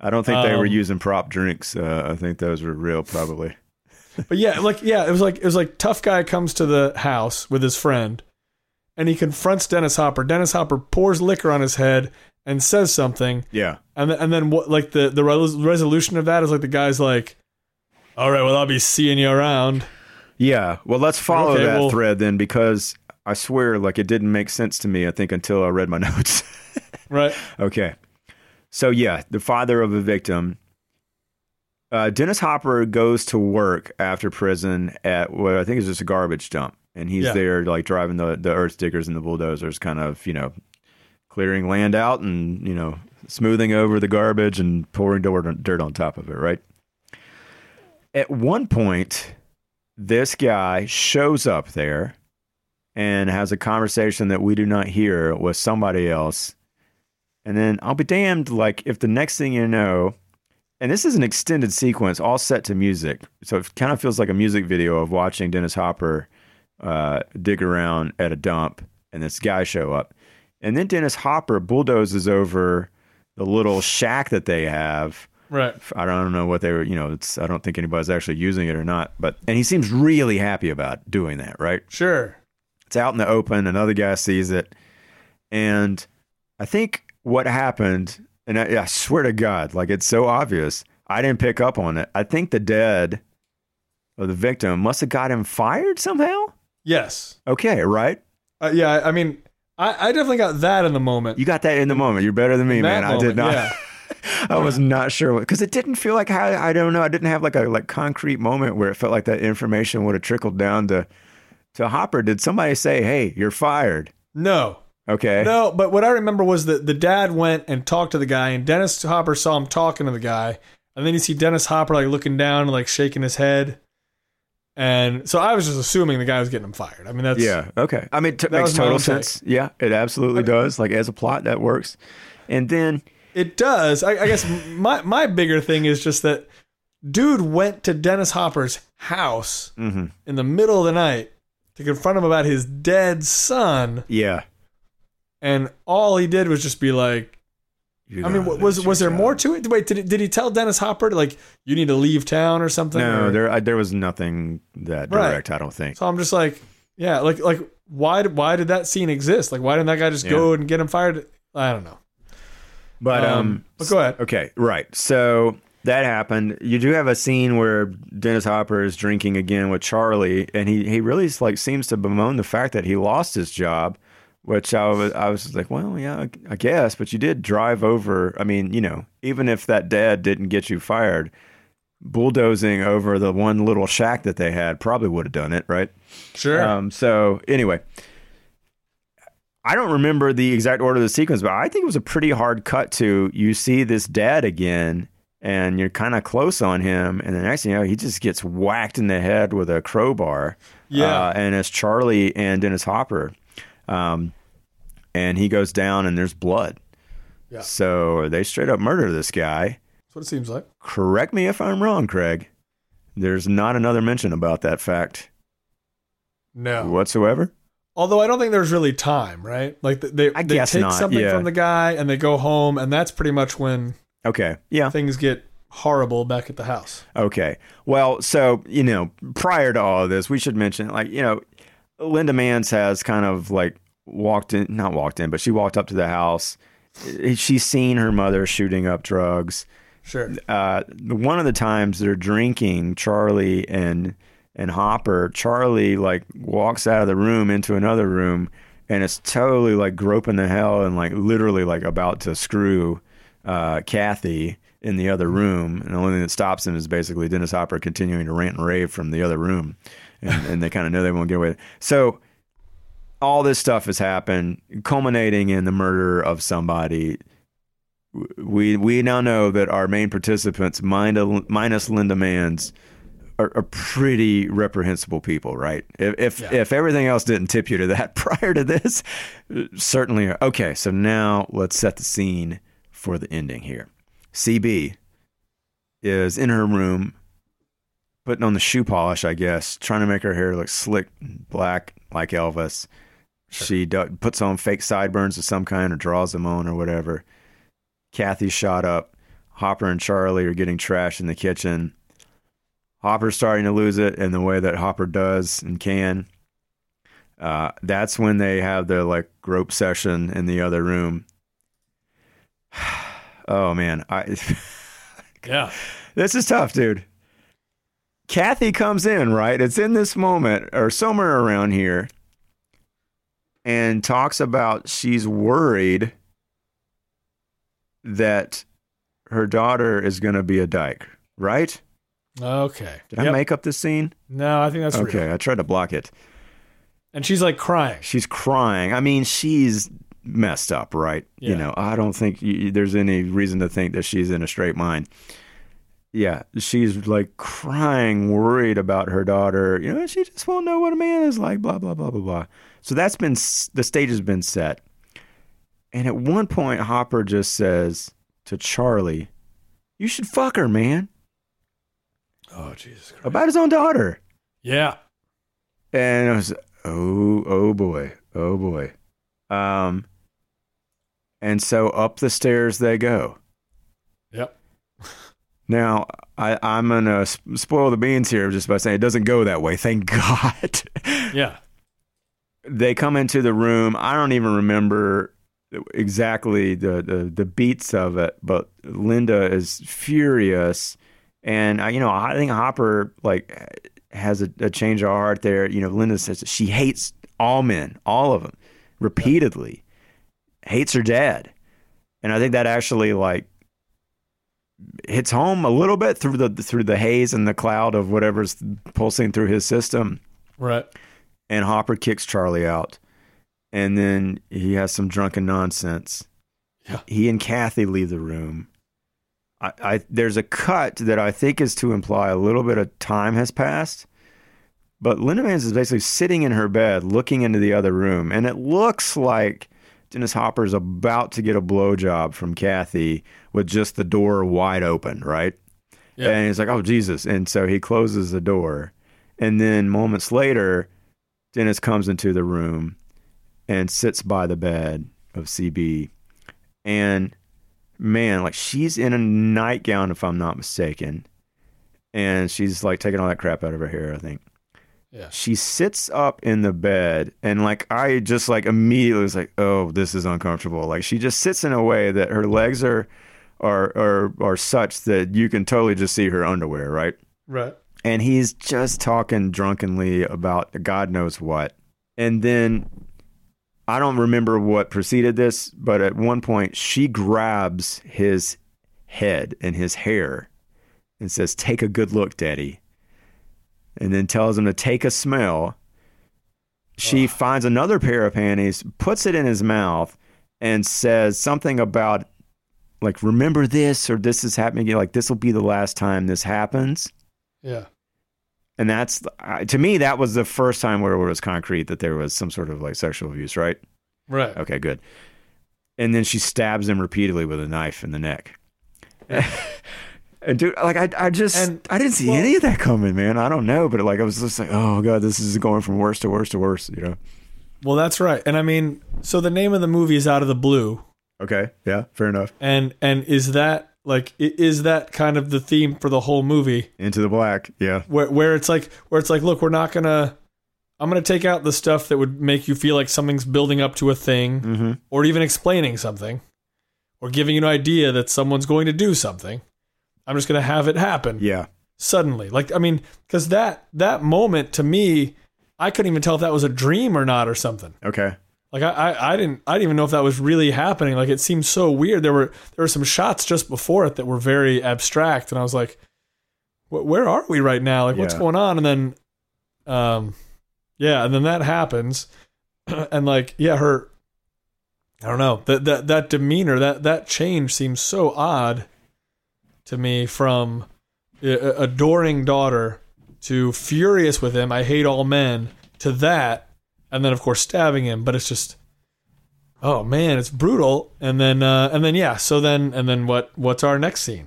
I don't think they were Um, using prop drinks. Uh, I think those were real, probably. But yeah, like yeah, it was like it was like tough guy comes to the house with his friend, and he confronts Dennis Hopper. Dennis Hopper pours liquor on his head and says something, Yeah. and then, and then what? Like the the res- resolution of that is like the guy's like, "All right, well I'll be seeing you around." Yeah. Well, let's follow Okay, that well- thread then because I swear, like, it didn't make sense to me, I think, until I read my notes. Right? okay. So, yeah, the father of a victim. Uh, Dennis Hopper goes to work after prison at what I think is just a garbage dump. And he's Yeah. there, like, driving the, the earth diggers and the bulldozers, kind of, you know, clearing land out and, you know, smoothing over the garbage and pouring dirt dirt on top of it, right? At one point, this guy shows up there and has a conversation that we do not hear with somebody else. And then I'll be damned, like, if the next thing you know, and this is an extended sequence all set to music. So it kind of feels like a music video of watching Dennis Hopper uh, dig around at a dump and this guy show up. And then Dennis Hopper bulldozes over the little shack that they have. Right. I don't know what they were, you know, it's, I don't think anybody's actually using it or not, but, and he seems really happy about doing that, right? Sure. It's out in the open. Another guy sees it. And I think what happened, and I, I swear to God, like it's so obvious, I didn't pick up on it. I think the dead or the victim must have got him fired somehow. Yes. Okay, right? Uh, yeah. I- mean, I, I definitely got that in the moment. You got that in the moment. You're better than me, In man. I did not. yeah. I was not sure because it didn't feel like how I don't know. I didn't have like a like concrete moment where it felt like that information would have trickled down to to Hopper. Did somebody say, "Hey, you're fired"? No. Okay. No, but what I remember was that the dad went and talked to the guy, and Dennis Hopper saw him talking to the guy, and then you see Dennis Hopper like looking down and like shaking his head, and so I was just assuming the guy was getting him fired. I mean, that's Yeah. Okay. I mean, it t- makes total sense. Yeah, it absolutely does. Like as a plot, that works. And then, it does. I, I guess my my bigger thing is just that dude went to Dennis Hopper's house mhm. in the middle of the night to confront him about his dead son, yeah. and all he did was just be like, You I mean, was was there more to it? Wait, did he, did he tell Dennis Hopper like you need to leave town or something? No, or- there I, there was nothing that Right. direct. I don't think. So I'm just like, yeah, like like why why did that scene exist? Like why didn't that guy just go and get him fired? I don't know. But um, but go ahead. Okay, right. So that happened. You do have a scene where Dennis Hopper is drinking again with Charlie, and he he really like seems to bemoan the fact that he lost his job. Which I was I was like, well, yeah, I- guess, but you did drive over. I mean, you know, even if that dad didn't get you fired, bulldozing over the one little shack that they had probably would have done it, right? Sure. Um, so anyway, I don't remember the exact order of the sequence, but I think it was a pretty hard cut to you see this dad again and you're kind of close on him. And the next thing you know, he just gets whacked in the head with a crowbar. Yeah. Uh, and it's Charlie and Dennis Hopper. Um, and he goes down and there's blood. Yeah. So they straight up murder this guy. That's what it seems like. Correct me if I'm wrong, Craig. There's not another mention about that fact No. whatsoever. Although I don't think there's really time, right? Like th- they, I they take not, something yeah. from the guy and they go home, and that's pretty much when Okay, yeah, things get horrible back at the house. Okay. Well, so, you know, prior to all of this, we should mention, like, you know, Linda Manz has kind of like walked in, not walked in, but she walked up to the house. She's seen her mother shooting up drugs. Sure. Uh, one of the times they're drinking, Charlie and and Hopper, Charlie like walks out of the room into another room and it's totally like groping the hell and like literally like about to screw uh, Kathy in the other room. And the only thing that stops him is basically Dennis Hopper continuing to rant and rave from the other room. And, and they kind of know they won't get away. with it. So all this stuff has happened, culminating in the murder of somebody. We we now know that our main participants, minus Linda Manz, are, are pretty reprehensible people, right? If if, Yeah. if everything else didn't tip you to that prior to this, certainly. Okay, so now let's set the scene for the ending here. CB is in her room, putting on the shoe polish, I guess, trying to make her hair look slick and black like Elvis. She do- puts on fake sideburns of some kind or draws them on or whatever. Kathy's shot up. Hopper and Charlie are getting trashed in the kitchen. Hopper's starting to lose it in the way that Hopper does and can. Uh, that's when they have their like grope session in the other room. oh man, I Yeah. this is tough, dude. Kathy comes in, right? It's in this moment or somewhere around here and talks about she's worried that her daughter is going to be a dyke, right? Okay. Did I make up this scene? No, I think that's okay, real. I tried to block it. And she's like crying. She's crying. I mean, she's messed up, right? You know, I don't think y there's any reason to think that she's in a straight mind. Yeah, she's like crying, worried about her daughter. You know, she just won't know what a man is like. Blah blah blah blah blah. So that's been the stage has been set. And at one point, Hopper just says to Charlie, "You should fuck her, man." Oh Jesus Christ. About his own daughter. Yeah. And I was, oh, oh boy, oh boy. Um, and so up the stairs they go. Yep. Now, I, I'm going to spoil the beans here just by saying it doesn't go that way. Thank God. Yeah. they come into the room. I don't even remember exactly the, the, the beats of it, but Linda is furious. And, uh, you know, I think Hopper, like, has a, a change of heart there. You know, Linda says she hates all men, all of them, repeatedly, hates her dad. And I think that actually, like, hits home a little bit through the through the haze and the cloud of whatever's pulsing through his system Right. and Hopper kicks Charlie out. And then he has some drunken nonsense. Yeah. He and Kathy leave the room. I, I there's a cut that I think is to imply a little bit of time has passed. But Linda Manz is basically sitting in her bed looking into the other room, and it looks like Dennis Hopper's about to get a blowjob from Kathy with just the door wide open, right? Yeah. And he's like, oh, Jesus. And so he closes the door. And then moments later, Dennis comes into the room and sits by the bed of CB. And man, like she's in a nightgown, if I'm not mistaken. And she's like taking all that crap out of her hair, I think. Yeah. She sits up in the bed and like I just like immediately was like, oh, this is uncomfortable. Like she just sits in a way that her legs are are are are such that you can totally just see her underwear, right? Right. and he's just talking drunkenly about God knows what. And then I don't remember what preceded this, but at one point she grabs his head and his hair and says, Take a good look, Daddy. And then tells him to take a smell. She finds another pair of panties, puts it in his mouth, and says something about, like, remember this or this is happening. Like, this will be the last time this happens Yeah. and that's to me that was the first time where it was concrete that there was some sort of like sexual abuse right Right. okay good and then she stabs him repeatedly with a knife in the neck dude, like I, I just, And- I didn't see well- any of that coming, man. I don't know, but like I was just like, oh god, this is going from worse to worse to worse. You know? Well, that's right. And I mean, so the name of the movie is Out of the Blue, Okay, yeah, fair enough. and and is that like is that kind of the theme for the whole movie? Into the black, yeah, where where it's like where it's like look we're not gonna i'm gonna take out the stuff that would make you feel like something's building up to a thing mm-hmm. or even explaining something or giving you an idea that someone's going to do something i'm just gonna have it happen yeah, suddenly like i mean because that that moment to me i couldn't even tell if that was a dream or not or something okay, like I, I, I didn't I didn't even know if that was really happening. Like it seemed so weird. There were there were some shots just before it that were very abstract, and I was like, "Where are we right now? Like what's Yeah. going on?" And then, um, yeah, and then that happens, and like yeah, her, I don't know that that that demeanor that that change seems so odd to me from adoring daughter to furious with him. I hate all men to that and then of course stabbing him but it's just oh man it's brutal and then uh and then yeah so then and then what what's our next scene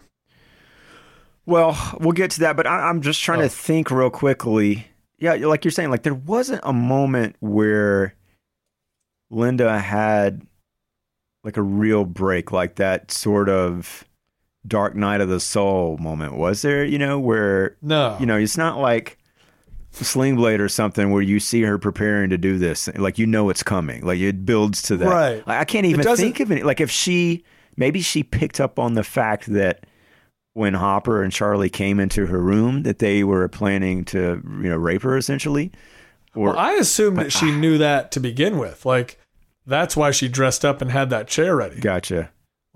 Well, we'll get to that, but I, I'm just trying Oh. to think real quickly. Yeah, like you're saying, like there wasn't a moment where Linda had like a real break, like that sort of Dark Night of the Soul moment, was there? You know, where no you know it's not like Sling Blade or something where you see her preparing to do this, like you know it's coming, like it builds to that. Right. Like, I can't even think of it. Like if she, maybe she picked up on the fact that when Hopper and Charlie came into her room, that they were planning to, you know, rape her essentially. Or well, i assumed that she ah. knew that to begin with like that's why she dressed up and had that chair ready gotcha.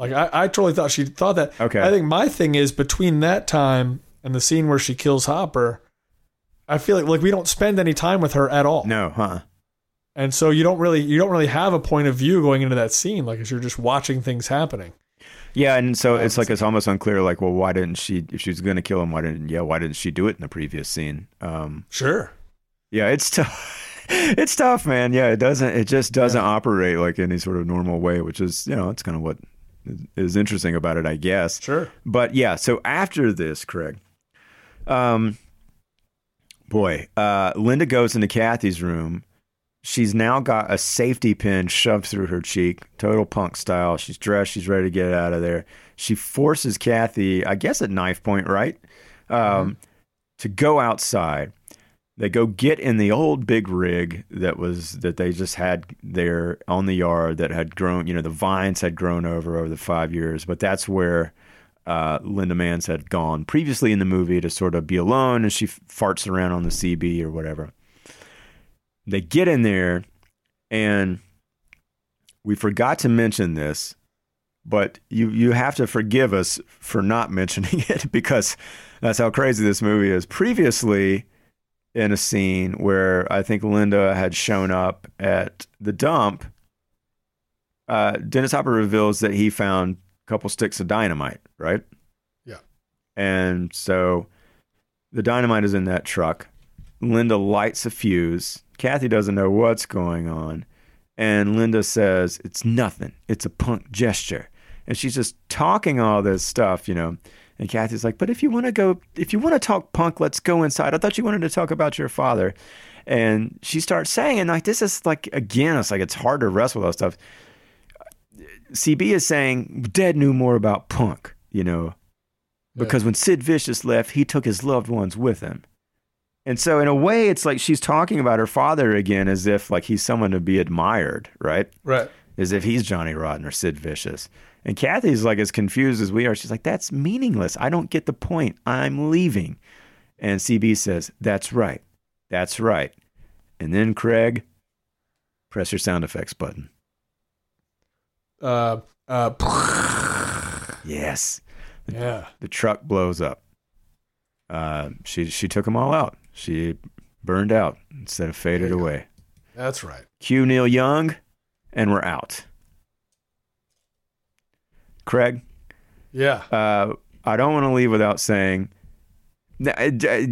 Like i, I totally thought she thought that Okay. i think my thing is between that time and the scene where she kills hopper i feel like like we don't spend any time with her at all No, huh? and so you don't really you don't really have a point of view going into that scene like as you're just watching things happening Yeah, and so it's like it's almost unclear. Like, well, why didn't she? If she was going to kill him, why didn't? Yeah, why didn't she do it in the previous scene? Um, sure Yeah, it's tough. it's tough, man. Yeah, it doesn't. It just doesn't operate like any sort of normal way, which is, you know, it's kind of what is- interesting about it, I guess. Sure. But yeah, so after this, Craig, um, boy, uh, Linda goes into Kathy's room. She's now got a safety pin shoved through her cheek, total punk style. She's dressed. She's ready to get out of there. She forces Kathy, I guess at knife point, right, um, to go outside. They go get in the old big rig that was that they just had there on the yard that had grown. You know, the vines had grown over over the five years, but that's where uh, Linda Manz had gone previously in the movie to sort of be alone, and she farts around on the CB or whatever. They get in there, and we forgot to mention this, but you you have to forgive us for not mentioning it because that's how crazy this movie is. Previously, in a scene where I think Linda had shown up at the dump, uh, Dennis Hopper reveals that he found a couple sticks of dynamite, right? Yeah. And so the dynamite is in that truck. Linda lights a fuse. Kathy doesn't know what's going on. And Linda says, It's nothing. It's a punk gesture. And she's just talking all this stuff, you know. And Kathy's like, But if you want to go, if you want to talk punk, let's go inside. I thought you wanted to talk about your father. And she starts saying, and like, this is like, again, it's like it's hard to wrestle with all stuff. CB is saying, Dad knew more about punk, you know, because when Sid Vicious left, he took his loved ones with him. And so, in a way, it's like she's talking about her father again as if like he's someone to be admired, right? Right. As if he's Johnny Rotten or Sid Vicious. And Kathy's like as confused as we are. She's like, that's meaningless. I don't get the point. I'm leaving. And CB says, that's right. That's right. And then, Craig, press your sound effects button. Uh, uh, Yes. yeah. the truck blows up. Uh, she she took them all out. She burned out instead of faded away. That's right. Cue Neil Young, and we're out. Craig, Yeah. uh, I don't want to leave without saying uh,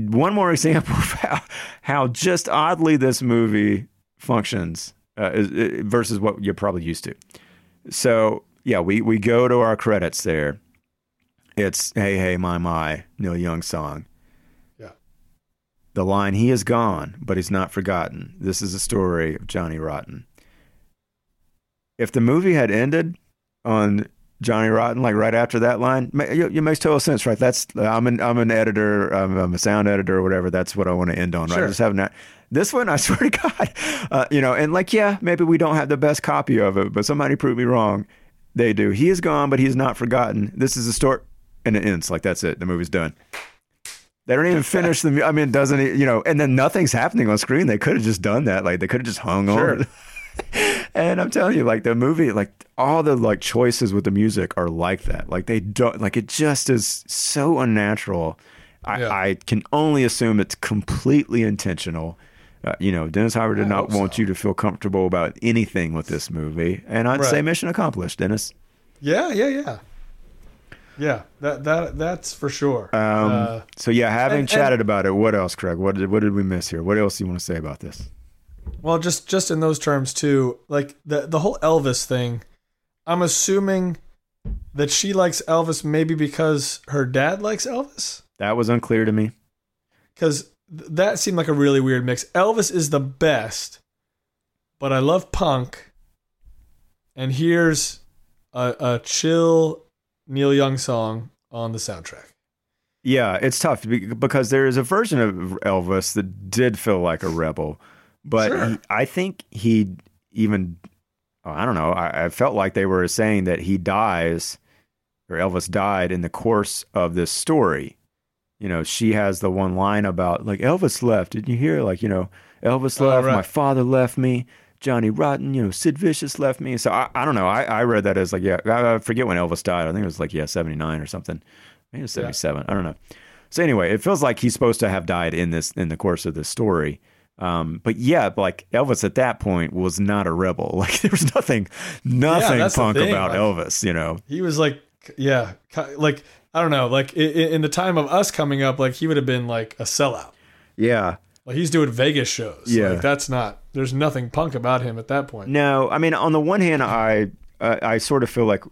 one more example of how, how just oddly this movie functions uh, uh, versus what you're probably used to. So yeah, we we go to our credits there, It's Hey Hey My My, Neil Young song. Yeah. The line, He is gone, but he's not forgotten. This is a story of Johnny Rotten. If the movie had ended on Johnny Rotten, like right after that line, it, makes total sense, right? That's I'm an I'm an editor, I'm, I'm a sound editor or whatever. That's what I want to end on, right? Sure. Just having that. This one, I swear to God, uh, you know, and like, yeah, maybe we don't have the best copy of it, but somebody prove me wrong. They do. He is gone, but he's not forgotten. This is a story, and it ends like that's it. The movie's done. They don't even finish the. I mean, doesn't it? You know, and then nothing's happening on screen. They could have just done that. Like they could have just hung Sure. on. and I'm telling you, like the movie, like all the like choices with the music are like that. Like they don't. Like it just is so unnatural. I, Yeah. I can only assume it's completely intentional. Uh, you know, Dennis Hopper did I not want so. you to feel comfortable about anything with this movie, and I'd Right. say mission accomplished, Dennis. Yeah, yeah, yeah. Yeah, that that that's for sure. Um, Uh, so yeah, having and- chatted about it, what else, Craig? What did what did we miss here? What else do you want to say about this? Well, just just in those terms too, like the the whole Elvis thing. I'm assuming that she likes Elvis maybe because her dad likes Elvis. That was unclear to me. Because th- that seemed like a really weird mix. Elvis is the best, but I love punk. And here's a, a chill Neil Young song on the soundtrack. Yeah, it's tough because there is a version of Elvis that did feel like a rebel, but Sure. he, I think he even oh, I don't know. I, I felt like they were saying that he dies or Elvis died in the course of this story. You know, she has the one line about like Elvis left. Did you hear? Like you know, Elvis Oh, left. right. My father left me. Johnny Rotten, you know, Sid Vicious left me. So I, I don't know. I, I read that as like, yeah, I, I forget when Elvis died. I think it was like, yeah, 79 or something. Maybe it was Yeah. 77. I don't know. So anyway, it feels like he's supposed to have died in this in the course of this story. Um, but yeah, like Elvis at that point was not a rebel. Like there was nothing, nothing the punk about like- Elvis. You know, He was like, yeah, like I don't know, like in, in the time of us coming up, like he would have been like a sellout. yeah. Like he's doing Vegas shows. Yeah. like, that's not. There's nothing punk about him at that point. No, I mean, on the one hand, I I, I sort of feel like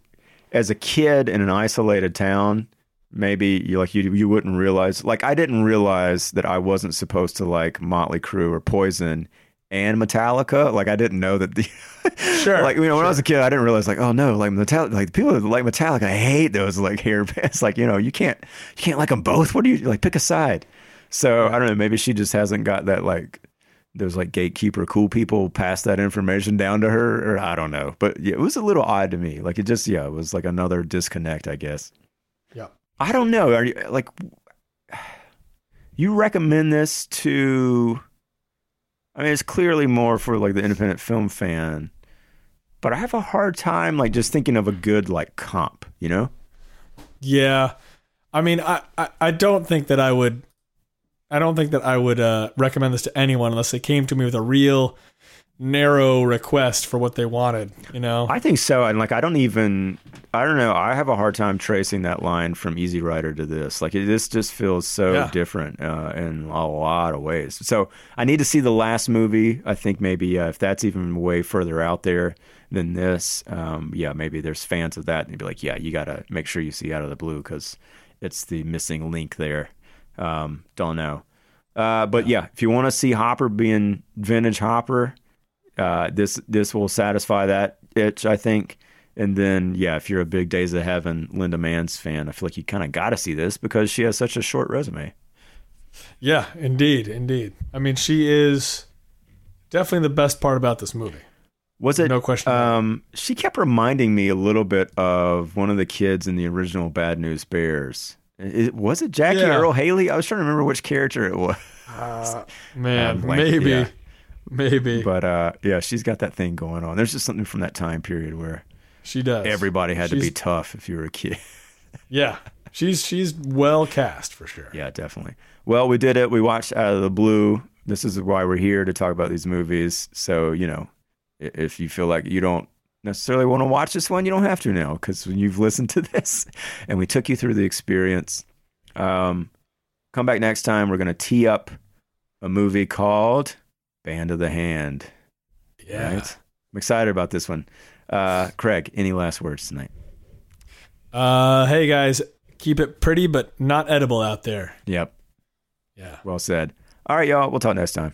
as a kid in an isolated town, maybe you like you you wouldn't realize. Like I didn't realize that I wasn't supposed to like Motley Crue or Poison and Metallica. Like I didn't know that the Sure, like you know when I was a kid, I didn't realize like oh no, like Metallica, like people that like Metallica, I hate those like hair bands. Like you know you can't you can't like them both. What do you like? Pick a side. So I don't know. Maybe she just hasn't got that like those like gatekeeper cool people pass that information down to her, or I don't know. But yeah, it was a little odd to me. Like it just yeah, it was like another disconnect, I guess. I don't know. Are you like you recommend this to? I mean, it's clearly more for like the independent film fan, but I have a hard time like just thinking of a good like comp. You know? Yeah, I mean, I, I, I don't think that I would, I don't think that I would uh, recommend this to anyone unless they came to me with a real narrow request for what they wanted. You know, I think so. And like, I don't even, I don't know. I have a hard time tracing that line from Easy Rider to this. Like, it, this just feels so Yeah. different uh, in a lot of ways. So I need to see the last movie. I think maybe uh, if that's even way further out there than this, um, yeah, maybe there's fans of that. And you'd be like, yeah, you got to make sure you see Out of the Blue because it's the missing link there. Um, don't know. Uh, but yeah, if you want to see Hopper being vintage Hopper, uh, this this will satisfy that itch, I think. And then, yeah, if you're a big Days of Heaven Linda Manz fan, I feel like you kind of got to see this because she has such a short resume. yeah, indeed, indeed. I mean, she is definitely the best part about this movie. Was it? No question. Um, she kept reminding me a little bit of one of the kids in the original Bad News Bears. It, was it Jackie Yeah. Earle Haley? I was trying to remember which character it was. Uh, man, maybe, yeah. maybe But uh, yeah, she's got that thing going on. There's just something from that time period where she does. everybody had to be tough if you were a kid. Yeah, she's she's well cast for sure. Yeah, definitely. Well, we did it. We watched Out of the Blue. This is why we're here to talk about these movies. So, you know, if you feel like you don't necessarily want to watch this one, you don't have to now because when you've listened to this and we took you through the experience. Um, come back next time. We're going to tee up a movie called Band of the Hand. Yeah. Right? I'm excited about this one. Uh, Craig, any last words tonight? Uh, hey guys, Keep it pretty but not edible out there. Yep. Yeah. Well said. All right, y'all. We'll talk next time.